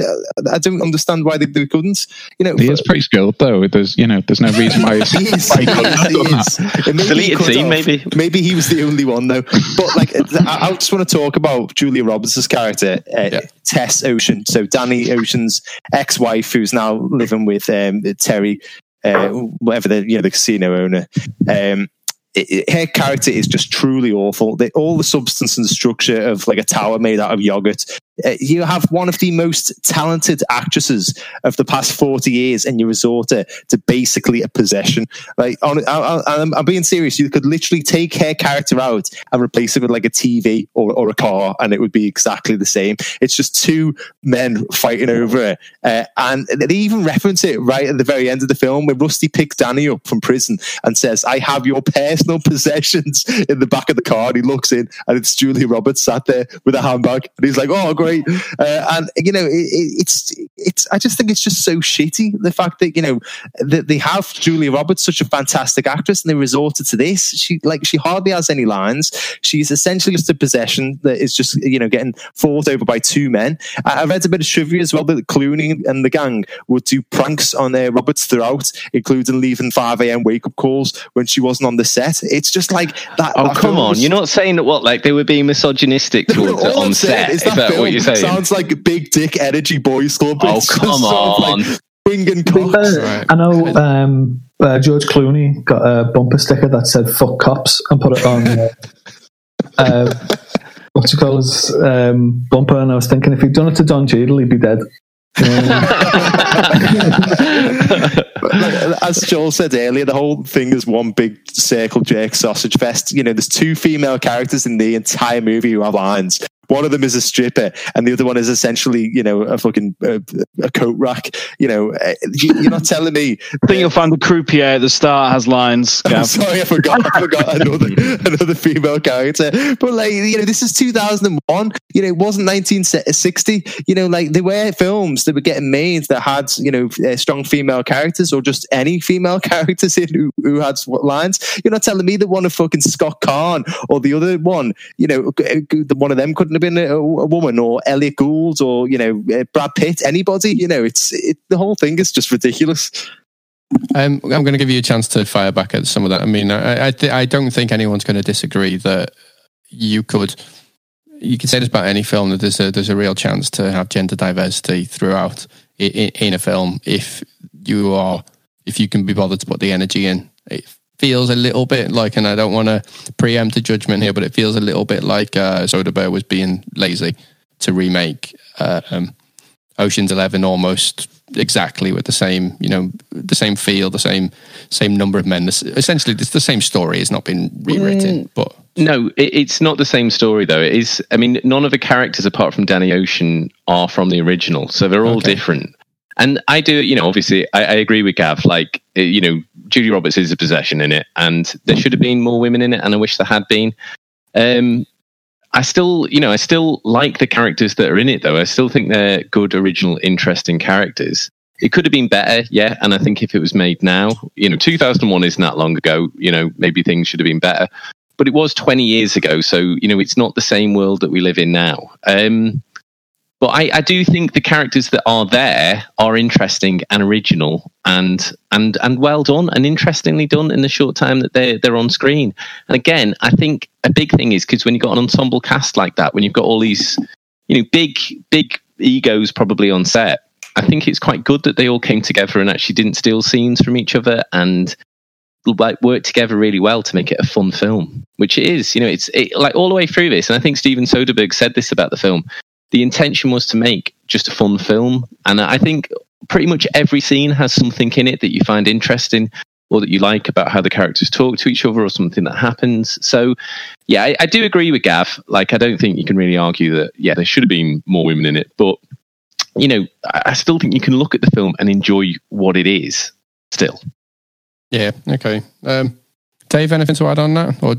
I don't understand why they, they couldn't. You know, He is pretty skilled though. There's you know there's no reason why he's he is. why He he is, have he done that. is. And maybe he Deleted could scene, have. maybe. Maybe he was the only one though. But like, I, I just want to talk about Julia Roberts' character, uh, Yeah. Tess Ocean. So Danny Ocean's ex-wife, who's now living with um, Terry, uh, whatever the you know the casino owner. Um, it, it- her character is just truly awful. They, all the substance and structure of like a tower made out of yogurt. Uh, you have one of the most talented actresses of the past 40 years and you resort her to basically a possession. Like, on, I, I'm being serious. You could literally take her character out and replace it with like a TV or, or a car and it would be exactly the same. It's just two men fighting over it Uh, and they even reference it right at the very end of the film when Rusty picks Danny up from prison and says, I have your personal possessions in the back of the car. And he looks in and it's Julia Roberts sat there with a handbag. And he's like, oh, great. Uh, and, you know, it, it, it's, it's, I just think it's just so shitty. The fact that, you know, that they have Julia Roberts, such a fantastic actress, and they resorted to this. She, like, she hardly has any lines. She's essentially just a possession that is just, you know, getting fought over by two men. I, I read a bit of trivia as well that Clooney and the gang would do pranks on uh, Roberts throughout, including leaving 5 a.m. wake up calls when she wasn't on the set. It's just like that. Oh that come on! was- You're not saying that what like they were being misogynistic towards it on set. is that film what you're saying? Sounds like big dick energy boys club. Oh, It's just come sort of on. Like swinging To cocks. Right. I know um, uh, George Clooney got a bumper sticker that said "fuck cops" and put it on. Uh, uh, what you call his um, bumper, and I was thinking if he'd done it to Don Cheadle, he'd be dead. But like, as Joel said earlier, the whole thing is one big circle jerk sausage fest. You know, there's two female characters in the entire movie who have lines. One of them is a stripper, and the other one is essentially, you know, a fucking uh, a coat rack. You know, uh, you, you're not telling me. I think you'll find the croupier at the start has lines. I'm sorry, I forgot. I forgot another another female character. But like, you know, this is 2001. You know, it wasn't 1960. You know, like there were films that were getting made that had, you know, uh, strong female characters or just any female characters in who, who had lines. You're not telling me that one of fucking Scott Caan or the other one, you know, g- g- one of them couldn't have been a, a woman or Elliott Gould or you know uh, Brad Pitt. Anybody, you know, it's it, the whole thing is just ridiculous. Um, I'm going to give you a chance to fire back at some of that. I mean, I I, th- I don't think anyone's going to disagree that you could you could say this about any film that there's a there's a real chance to have gender diversity throughout in, in a film if you are if you can be bothered to put the energy in. It feels a little bit like, and I don't want to preempt a judgment here, but it feels a little bit like uh, Soderbergh was being lazy to remake uh, um, Ocean's Eleven almost exactly with the same, you know, the same feel, the same same number of men. This- Essentially, it's the same story. It's not been rewritten, but No, it, it's not the same story though. It is. I mean, none of the characters apart from Danny Ocean are from the original, so they're all Okay. different. And I do, you know, obviously, I, I agree with Gav. Like, eh, you know, Judy Roberts is a possession in it, and there should have been more women in it, and I wish there had been. Um, I still, you know, I still like the characters that are in it, though. I still think they're good, original, interesting characters. It could have been better, yeah. And I think if it was made now, you know, 2001 isn't that long ago. You know, maybe things should have been better but it was 20 years ago. So, you know, it's not the same world that we live in now. Um, but I, I do think the characters that are there are interesting and original and and and well done and interestingly done in the short time that they're they're on screen. And again, I think a big thing is because when you've got an ensemble cast like that, when you've got all these, you know, big big egos probably on set, I think it's quite good that they all came together and actually didn't steal scenes from each other and like work together really well to make it a fun film, which it is. You know, it's it, like all the way through this, and I think Steven Soderbergh said this about the film. The intention was to make just a fun film, and I think pretty much every scene has something in it that you find interesting or that you like about how the characters talk to each other or something that happens. So, yeah, I, I do agree with Gav. Like, I don't think you can really argue that. Yeah, there should have been more women in it, but you know, I, I still think you can look at the film and enjoy what it is. Still, yeah, okay. Um, Dave, anything to add on that? Or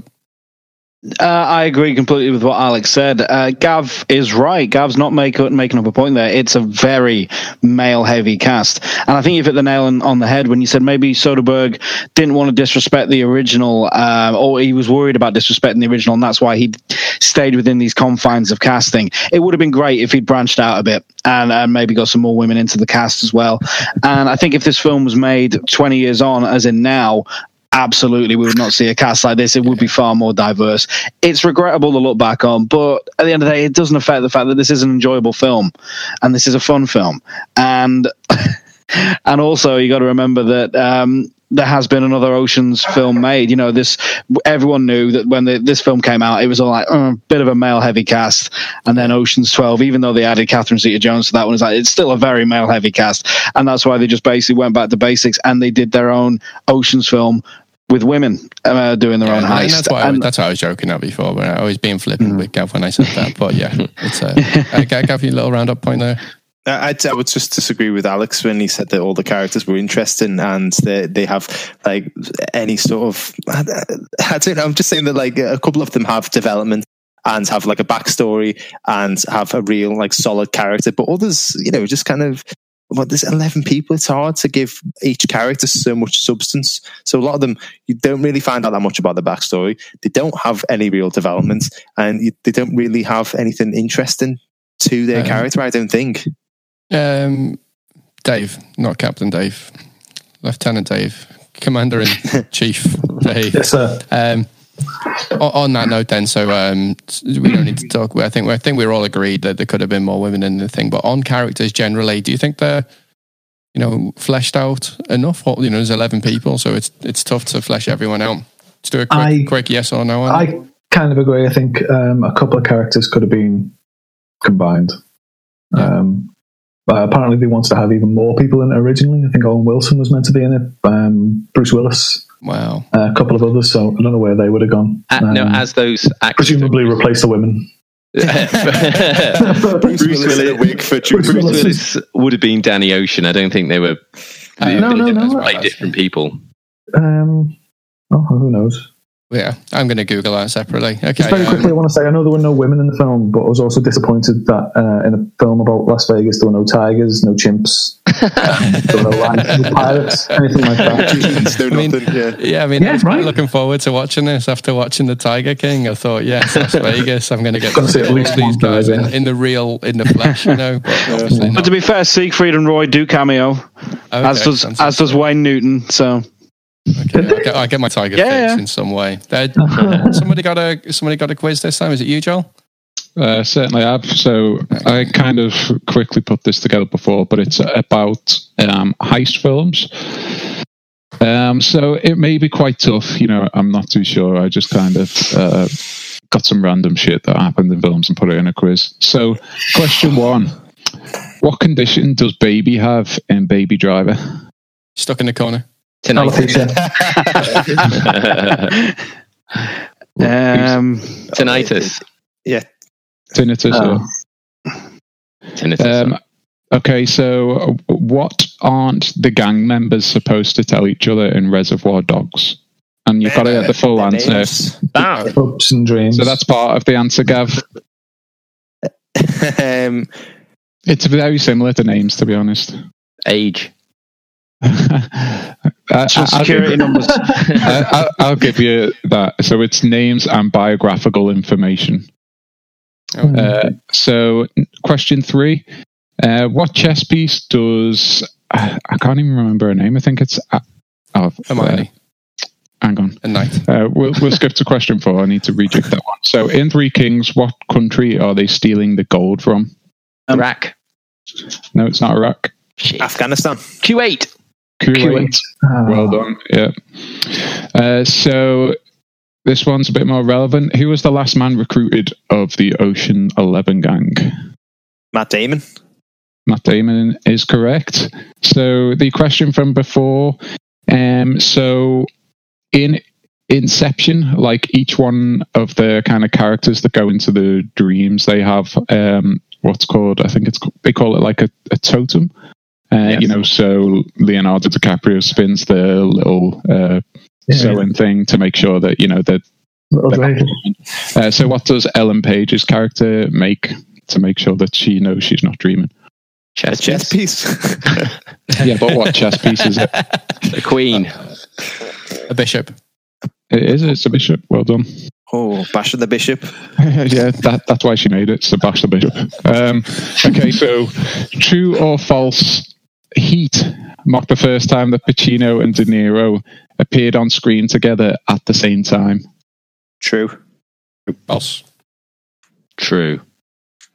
Uh, I agree completely with what Alex said. Uh, Gav is right. Gav's not make, making up a point there. It's a very male heavy cast. And I think you've hit the nail on, on the head when you said maybe Soderbergh didn't want to disrespect the original, uh, or he was worried about disrespecting the original, and that's why he stayed within these confines of casting. It would have been great if he'd branched out a bit and, and maybe got some more women into the cast as well. And I think if this film was made 20 years on, as in now, absolutely we would not see a cast like this. It would be far more diverse. It's regrettable to look back on, but at the end of the day, it doesn't affect the fact that this is an enjoyable film and this is a fun film. And and also you got to remember that um, there has been another Ocean's film made. You know, this everyone knew that when the, this film came out, it was all like uh, bit of a male heavy cast, and then Ocean's Twelve, even though they added Catherine Zeta-Jones to that one, is like it's still a very male heavy cast, and that's why they just basically went back to basics and they did their own Ocean's film with women uh, doing their own and heist. that's why I, that's what I was joking at before. But I was being flippant with Gav when I said that. But yeah, it's uh, uh, Gav, Gav, your little roundup point there. I, I'd- I would just disagree with Alex when he said that all the characters were interesting and they, they have like any sort of I, I don't know. I'm just saying that like a couple of them have development and have like a backstory and have a real like solid character, but others, you know, just kind of. Well, there's 11 people. It's hard to give each character so much substance. So a lot of them, you don't really find out that much about the backstory. They don't have any real development, and you, they don't really have anything interesting to their Um, character. I don't think. Um, Dave, not Captain Dave, Lieutenant Dave, Commander in Chief Dave. Yes, sir. Um, o- on that note, then, so um, we don't need to talk. I think I think we're all agreed that there could have been more women in the thing. But on characters generally, do you think they're you know fleshed out enough? You know, there's eleven people, so it's it's tough to flesh everyone out. Let's do a quick, I- quick yes or no. I kind of agree. I think um, a couple of characters could have been combined. Um, but apparently, they wanted to have even more people in it originally. I think Owen Wilson was meant to be in it. Um, Bruce Willis, Wow. uh, a couple of others. So I don't know where they would have gone. Uh, no, Um, as those actors, presumably replace the women. Bruce, Willis in wig for Bruce Bruce Willis. Willis would have been Danny Ocean. I don't think they were. They, no, they no, no. play different people. Um, oh, who knows? Yeah, I'm going to Google that separately. Just Okay. very um, quickly, I want to say I know there were no women in the film, but I was also disappointed that uh, in a film about Las Vegas there were no tigers, no chimps, there were no lions, no pirates, anything like that. No I mean- Yeah. Yeah, I mean, Yeah, I was right. looking forward to watching this after watching the Tiger King. I thought, yes, Las Vegas. I'm going to get Gonna see at least these guys in, in the real, in the flesh, you know. But obviously But to be fair, Siegfried and Roy do cameo, as does as does Wayne Newton. So Okay, I get, I get my Tiger Yeah, fix yeah. in some way. Somebody got a somebody got a quiz this time. Is it you, Joel? Uh, certainly have. So I kind of quickly put this together before, but it's about um, heist films. Um, so it may be quite tough. You know, I'm not too sure. I just kind of uh, got some random shit that happened in films and put it in a quiz. So, question one: What condition does Baby have in Baby Driver? Stuck in the corner. Tonight. Alopecia. um, Tinnitus. Tinnitus. Oh. or- Tinnitus. Um, okay, so what aren't the gang members supposed to tell each other in Reservoir Dogs? And you've got to get the full Their answer. names. Hopes and dreams. So that's part of the answer, Gav. um, It's very similar to names, to be honest. Age. I, security numbers. I'll, I'll give you that. So it's names and biographical information. Oh, Uh, so, question three: uh, What chess piece does I I can't even remember her name? I think it's uh, oh, Hermione. uh, hang on. A knight. Uh, we'll, we'll skip to question four. I need to reject that one. So, in Three Kings, what country are they stealing the gold from? Um, Iraq. No, it's not Iraq. Shit. Afghanistan. Kuwait. Kuwait. Ah. Well done. Yeah. Uh, so this one's a bit more relevant. Who was the last man recruited of the Ocean Eleven gang? Matt Damon. Matt Damon is correct. So the question from before. Um, so in Inception, like each one of the kind of characters that go into the dreams, they have um, what's called, I think it's they call it like a, a totem. Uh, Yes. You know, so Leonardo DiCaprio spins the little uh, Yeah, sewing thing to make sure that you know that. Uh, so, what does Ellen Page's character make to make sure that she knows she's not dreaming? A Chess. chess piece. Yeah, but what chess piece is it? The Queen. A bishop. It is. It's a bishop. Well done. oh, bashing the bishop. yeah, that, that's why she made it. So bash the Bishop. Um, okay, so true or false? Heat marked the first time that Pacino and De Niro appeared on screen together at the same time. True. False. True.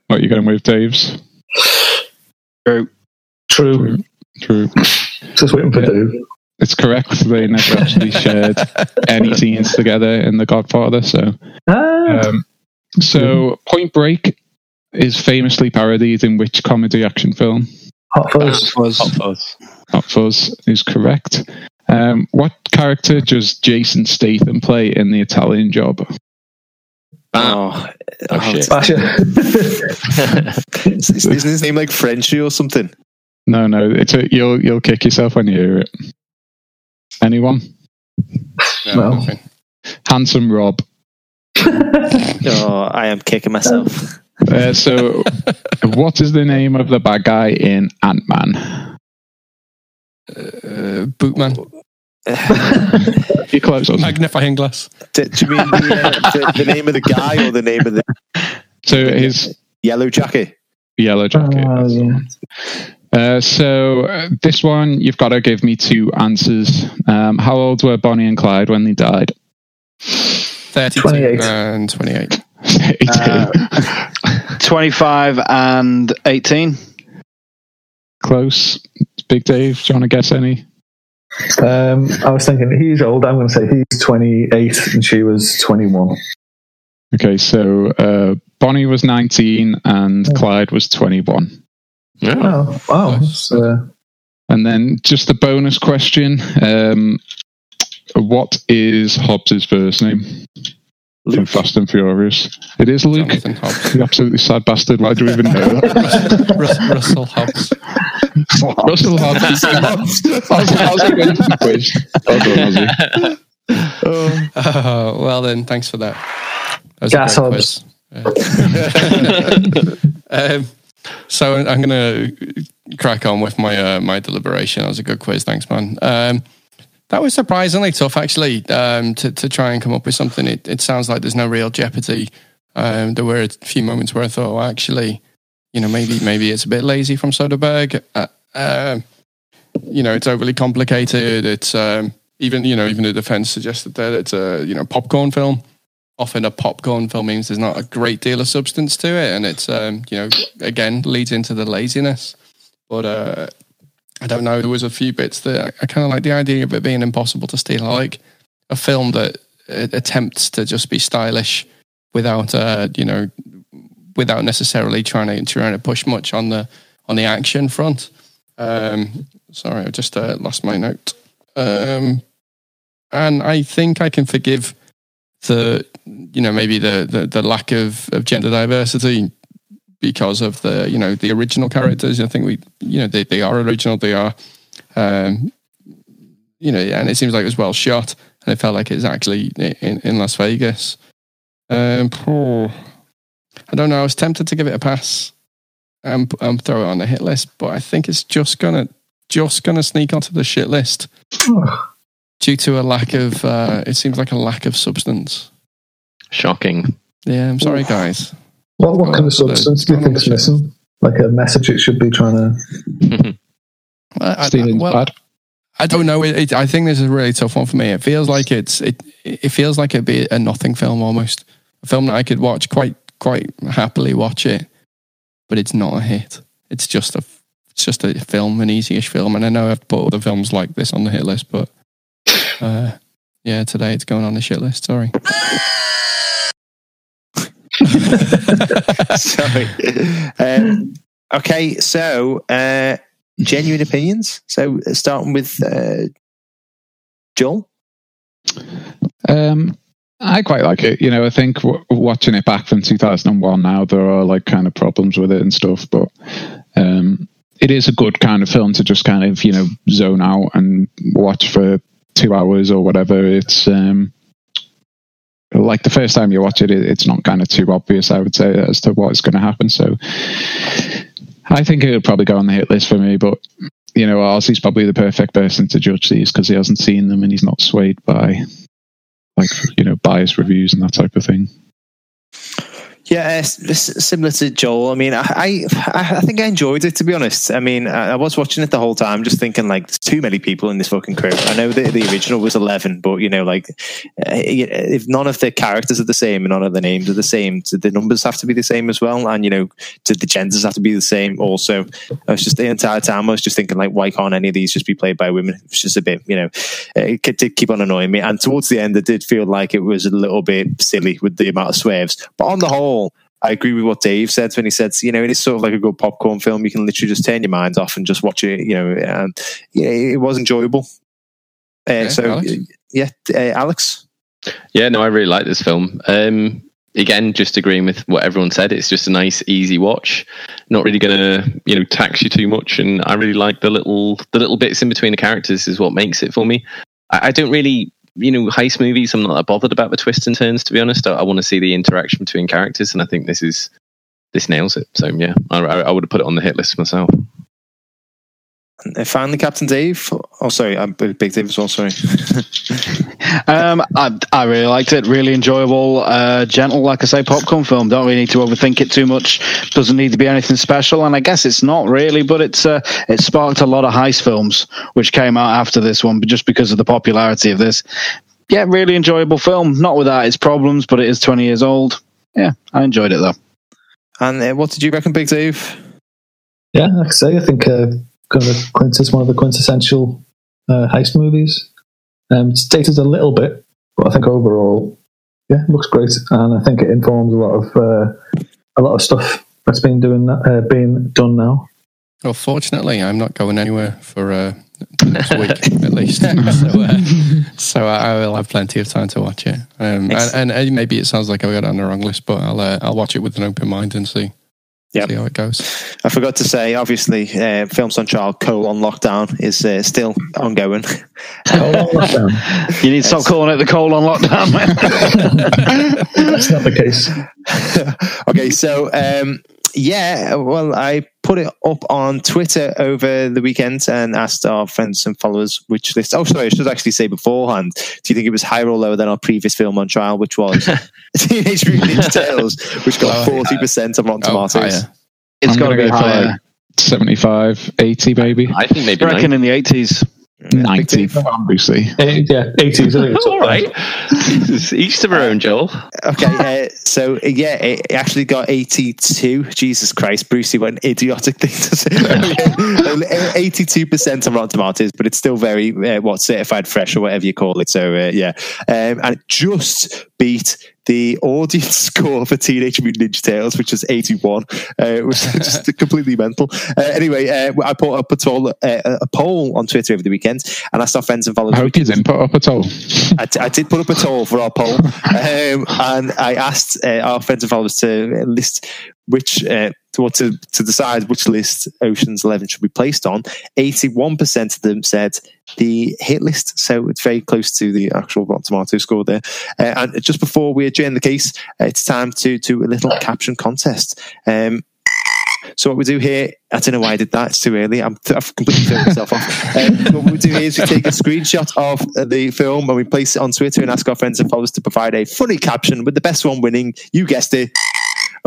What are you going with, Dave's? True. True. Just waiting for Yeah. Dave. It's correct. They never actually shared any scenes together in The Godfather. So, Ah, um, so Point Break is famously parodied in which comedy action film? Hot Fuzz. was Hot Fuzz. Hot Fuzz is correct. Um, what character does Jason Statham play in the Italian Job? Oh, Oh, shit. Is- Isn't his name like Frenchy or something? No, no, it's a, you'll you'll kick yourself when you hear it. Anyone? No, Well. nothing. Handsome Rob. Oh, I am kicking myself. Uh, so, what is the name of the bad guy in Ant Man? Uh, bootman. You close on. Magnifying glass. do, do you mean the, uh, the, the name of the guy or the name of the So his yellow jacket? yellow jacket. Oh, yeah. Uh, so uh, this one, you've got to give me two answers. Um, how old were Bonnie and Clyde when they died? 32 28. and 28. 18. Uh, twenty-five and eighteen. Close. Big Dave, do you want to guess any? Um, I was thinking he's old. I'm going to say he's 28 and she was 21. Okay, so uh, Bonnie was 19 and Clyde was 21. Yeah. Oh, wow. That's, uh, And then just a bonus question. Um, what is Hobbs's first name? From Fast and Furious. It is Luke. Jonathan Hobbs. Absolutely sad bastard. Why do we even know that? Rus- Russell Hobbs. Russell Hobbs. How's, how's it going for the quiz? Well done, Ozzy. Oh, well then, thanks for that. That was Gas a great Hobbs. quiz. um, so I'm going to crack on with my uh, my deliberation. That was a good quiz. Thanks, man. Um, that was surprisingly tough, actually, um, to to try and come up with something. It, it sounds like there's no real jeopardy. Um, there were a few moments where I thought, well, actually, you know, maybe maybe it's a bit lazy from Soderbergh. Uh, um, you know, it's overly complicated. It's um, even you know even the defense suggested that it's a you know popcorn film. Often a popcorn film means there's not a great deal of substance to it, and it's um, you know again leads into the laziness. But uh, I don't know. There was a few bits that I, kind of like the idea of it being impossible to steal. I like a film that uh, attempts to just be stylish without uh, you know without necessarily trying to trying to push much on the on the action front. Um, sorry, I just uh, lost my note. Um, and I think I can forgive the you know maybe the the, the lack of, of gender diversity because of the you know the original characters. I think we you know they, they are original. They are um, you know and it seems like it was well shot and it felt like it was actually in, in Las Vegas. Um, oh, I don't know. I was tempted to give it a pass and, and throw it on the hit list, but I think it's just gonna just gonna sneak onto the shit list due to a lack of. Uh, it seems like a lack of substance. Shocking. Yeah, I'm sorry, guys. What, what kind of substance do you the- think is missing? Like a message it should be trying to. I, I- Stealing's well, bad. I don't know. It, it, I think this is a really tough one for me. It feels like it's it. It feels like it'd be a nothing film almost. A film that I could watch quite quite happily watch it, but it's not a hit. It's just a it's just a film, an easy-ish film. And I know I've put other films like this on the hit list, but uh, yeah, today it's going on the shit list. Sorry. Sorry. Um, okay, so uh, genuine opinions. So uh, starting with uh, Joel. Um, I quite like it. You know, I think w- watching it back from 2001 now, there are like kind of problems with it and stuff, but um, it is a good kind of film to just kind of, you know, zone out and watch for two hours or whatever. It's um, like the first time you watch it, it, it's not kind of too obvious, I would say, as to what is going to happen. So I think it would probably go on the hit list for me, but. You know, Ozzy's probably the perfect person to judge these because he hasn't seen them and he's not swayed by like you know biased reviews and that type of thing. Yeah, uh, similar to Joel. I mean, I, I I think I enjoyed it to be honest. I mean, I, I was watching it the whole time, just thinking like, there's too many people in this fucking crew. I know the the original was eleven, but you know, like, uh, if none of the characters are the same and none of the names are the same, the numbers have to be the same as well, and you know, do the genders have to be the same also. I was just the entire time I was just thinking like, why can't any of these just be played by women? It's just a bit, you know, uh, it did keep on annoying me. And towards the end, it did feel like it was a little bit silly with the amount of swerves. But on the whole, I agree with what Dave said when he said, you know, it is sort of like a good popcorn film. You can literally just turn your mind off and just watch it. You know, and yeah, it was enjoyable. Uh, Okay, so, Alex? yeah, uh, Alex. Yeah, no, I really like this film. Um, again, just agreeing with what everyone said. It's just a nice, easy watch. Not really going to, you know, tax you too much. And I really like the little, the little bits in between the characters is what makes it for me. I, I don't really, you know, heist movies. I'm not that bothered about the twists and turns. To be honest, I, I want to see the interaction between characters, and I think this is this nails it. So yeah, I, I, would have put it on the hit list myself. And uh, finally, Captain Dave. Oh, sorry, I'm Big Dave as well. Sorry. Um, I, I really liked it. Really enjoyable, uh, gentle, like I say, popcorn film. Don't really need to overthink it too much. Doesn't need to be anything special, and I guess it's not really. But it's uh, it sparked a lot of heist films, which came out after this one, but just because of the popularity of this. Yeah, really enjoyable film. Not without its problems, but it is twenty years old. Yeah, I enjoyed it though. and uh, what did you reckon, Big Dave? Yeah, like I say, I think uh, kind of quintess one of the quintessential uh, heist movies. Um, it's dated a little bit, but I think overall, yeah, it looks great, and I think it informs a lot of uh, a lot of stuff that's been doing uh, being done now. Well, fortunately, I'm not going anywhere for uh, next week at least. so, uh, so I, I will have plenty of time to watch it. Um, and, and, and maybe it sounds like I've got it on the wrong list, but I'll uh, I'll watch it with an open mind and see. Yep. See how it goes. I forgot to say, obviously, uh, Films on Trial colon lockdown is uh, still ongoing. You need to stop calling it the colon lockdown. That's not the case. okay, so um, yeah, well, I put it up on Twitter over the weekend and asked our friends and followers which list. Oh, sorry, I should actually say beforehand. Do you think it was higher or lower than our previous film on trial, which was Teenage Mutant Ninja Turtles, which got oh, forty percent of Rotten Oh, Tomatoes? higher. It's I'm got to gonna be go for higher. 75, 80 maybe. I think maybe I reckon nine. in the eighties. Yeah, 90, big team. obviously. Eh, yeah, 80s. I think it's All right. Each to their own, Joel. Okay, uh, so yeah, it it actually got 82. Jesus Christ, Brucey, what an idiotic thing to say. 82% on Rotten Tomatoes, but it's still very, uh, what, certified fresh or whatever you call it. So uh, yeah, um, and it just beat the audience score for Teenage Mutant Ninja Turtles, which was 81. Uh, it was just completely mental. Uh, anyway, uh, I put up a, poll, uh, a poll on Twitter over the weekend and asked our friends and followers. I hope you didn't put up at all. I, d- I did put up a poll for our poll, um, and I asked uh, our friends and followers to list which uh, to, to to decide which list Ocean's Eleven should be placed on. Eighty-one percent of them said the hit list, so it's very close to the actual Rotten Tomato score there. Uh, and just before we adjourn the case, it's time to do a little caption contest. Um, so what we do here, I don't know why I did that. It's too early. I'm, I've completely thrown myself off. Um, what we do here is we take a screenshot of the film and we place it on Twitter and ask our friends and followers to provide a funny caption with the best one winning. You guessed it.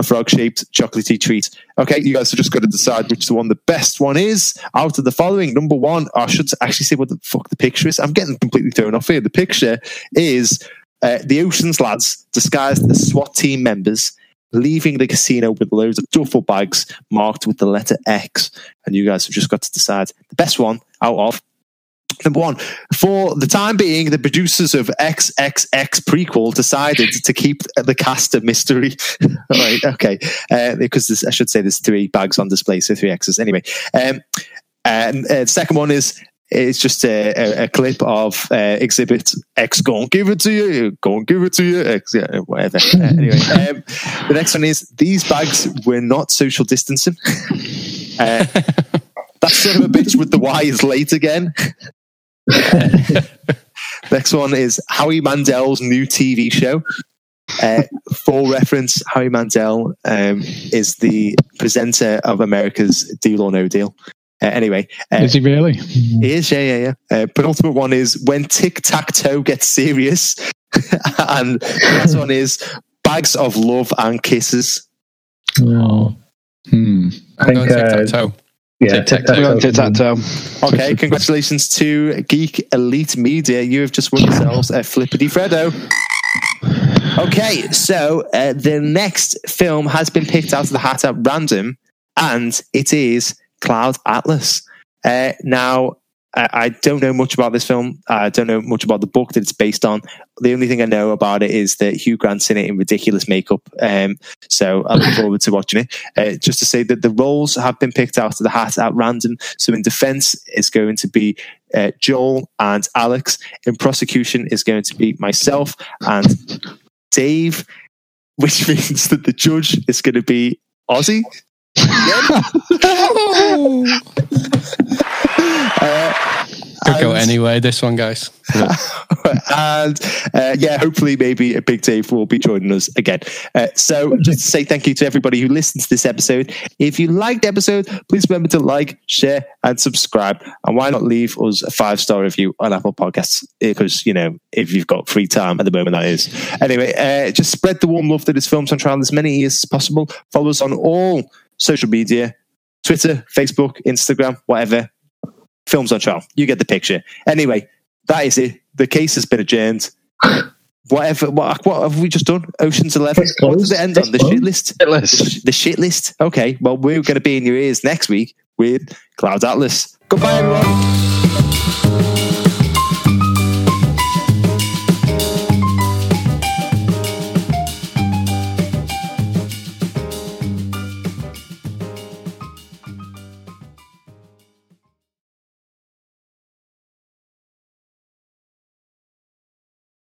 A frog-shaped chocolatey treat. Okay, you guys have just got to decide which the one the best one is out of the following. Number one, I should actually say what the fuck the picture is. I'm getting completely thrown off here. The picture is uh, the Oceans lads disguised as SWAT team members leaving the casino with loads of duffel bags marked with the letter X. And you guys have just got to decide the best one out of. Number one, for the time being, the producers of XXX prequel decided to keep the cast a mystery. right, okay, uh, because this, I should say there's three bags on display, so three X's. Anyway, um, and uh, the second one is it's just a, a, a clip of uh, Exhibit X. Go and give it to you. Go and give it to you. X, yeah, whatever. Uh, anyway, um, the next one is these bags were not social distancing. Uh, that son of a bitch with the Y is late again. Next one is Howie Mandel's new TV show. Uh, for reference, Howie Mandel um, is the presenter of America's Deal or No Deal. Uh, anyway, uh, Is he really? he is, yeah, yeah, yeah. Uh, penultimate one is when tic tac toe gets serious, and the last one is bags of love and kisses. Oh, Hmm. I I'm think, uh, tic-tac-toe. Yeah, going tic-tac-toe. tic-tac-toe. Okay, congratulations to Geek Elite Media. You have just won yourselves a Flippity Freddo. Okay, so uh, the next film has been picked out of the hat at random, and it is Cloud Atlas. Uh, now, I, I don't know much about this film. I don't know much about the book that it's based on. The only thing I know about it is that Hugh Grant's in it in ridiculous makeup. Um, so I look forward to watching it. Uh, just to say that the roles have been picked out of the hat at random. So in defense, it's going to be uh, Joel and Alex. In prosecution, is going to be myself and Dave, which means that the judge is going to be Ozzy. uh, Could go anyway, this one, guys. and uh, yeah, hopefully, maybe a big Dave will be joining us again. Uh, so, just to say thank you to everybody who listened to this episode. If you liked the episode, please remember to like, share, and subscribe. And why not leave us a five star review on Apple Podcasts? Because you know, if you've got free time at the moment, that is. Anyway, uh, just spread the warm love that is Films on Trial as many years as possible. Follow us on all social media: Twitter, Facebook, Instagram, whatever. Films on Trial. You get the picture. Anyway, that is it. The case has been adjourned. Whatever. What, what have we just done? Ocean's Eleven. What does it end on? The shit list. Hit list. The, the shit list. Okay. Well, we're going to be in your ears next week with Cloud Atlas. Goodbye, everyone.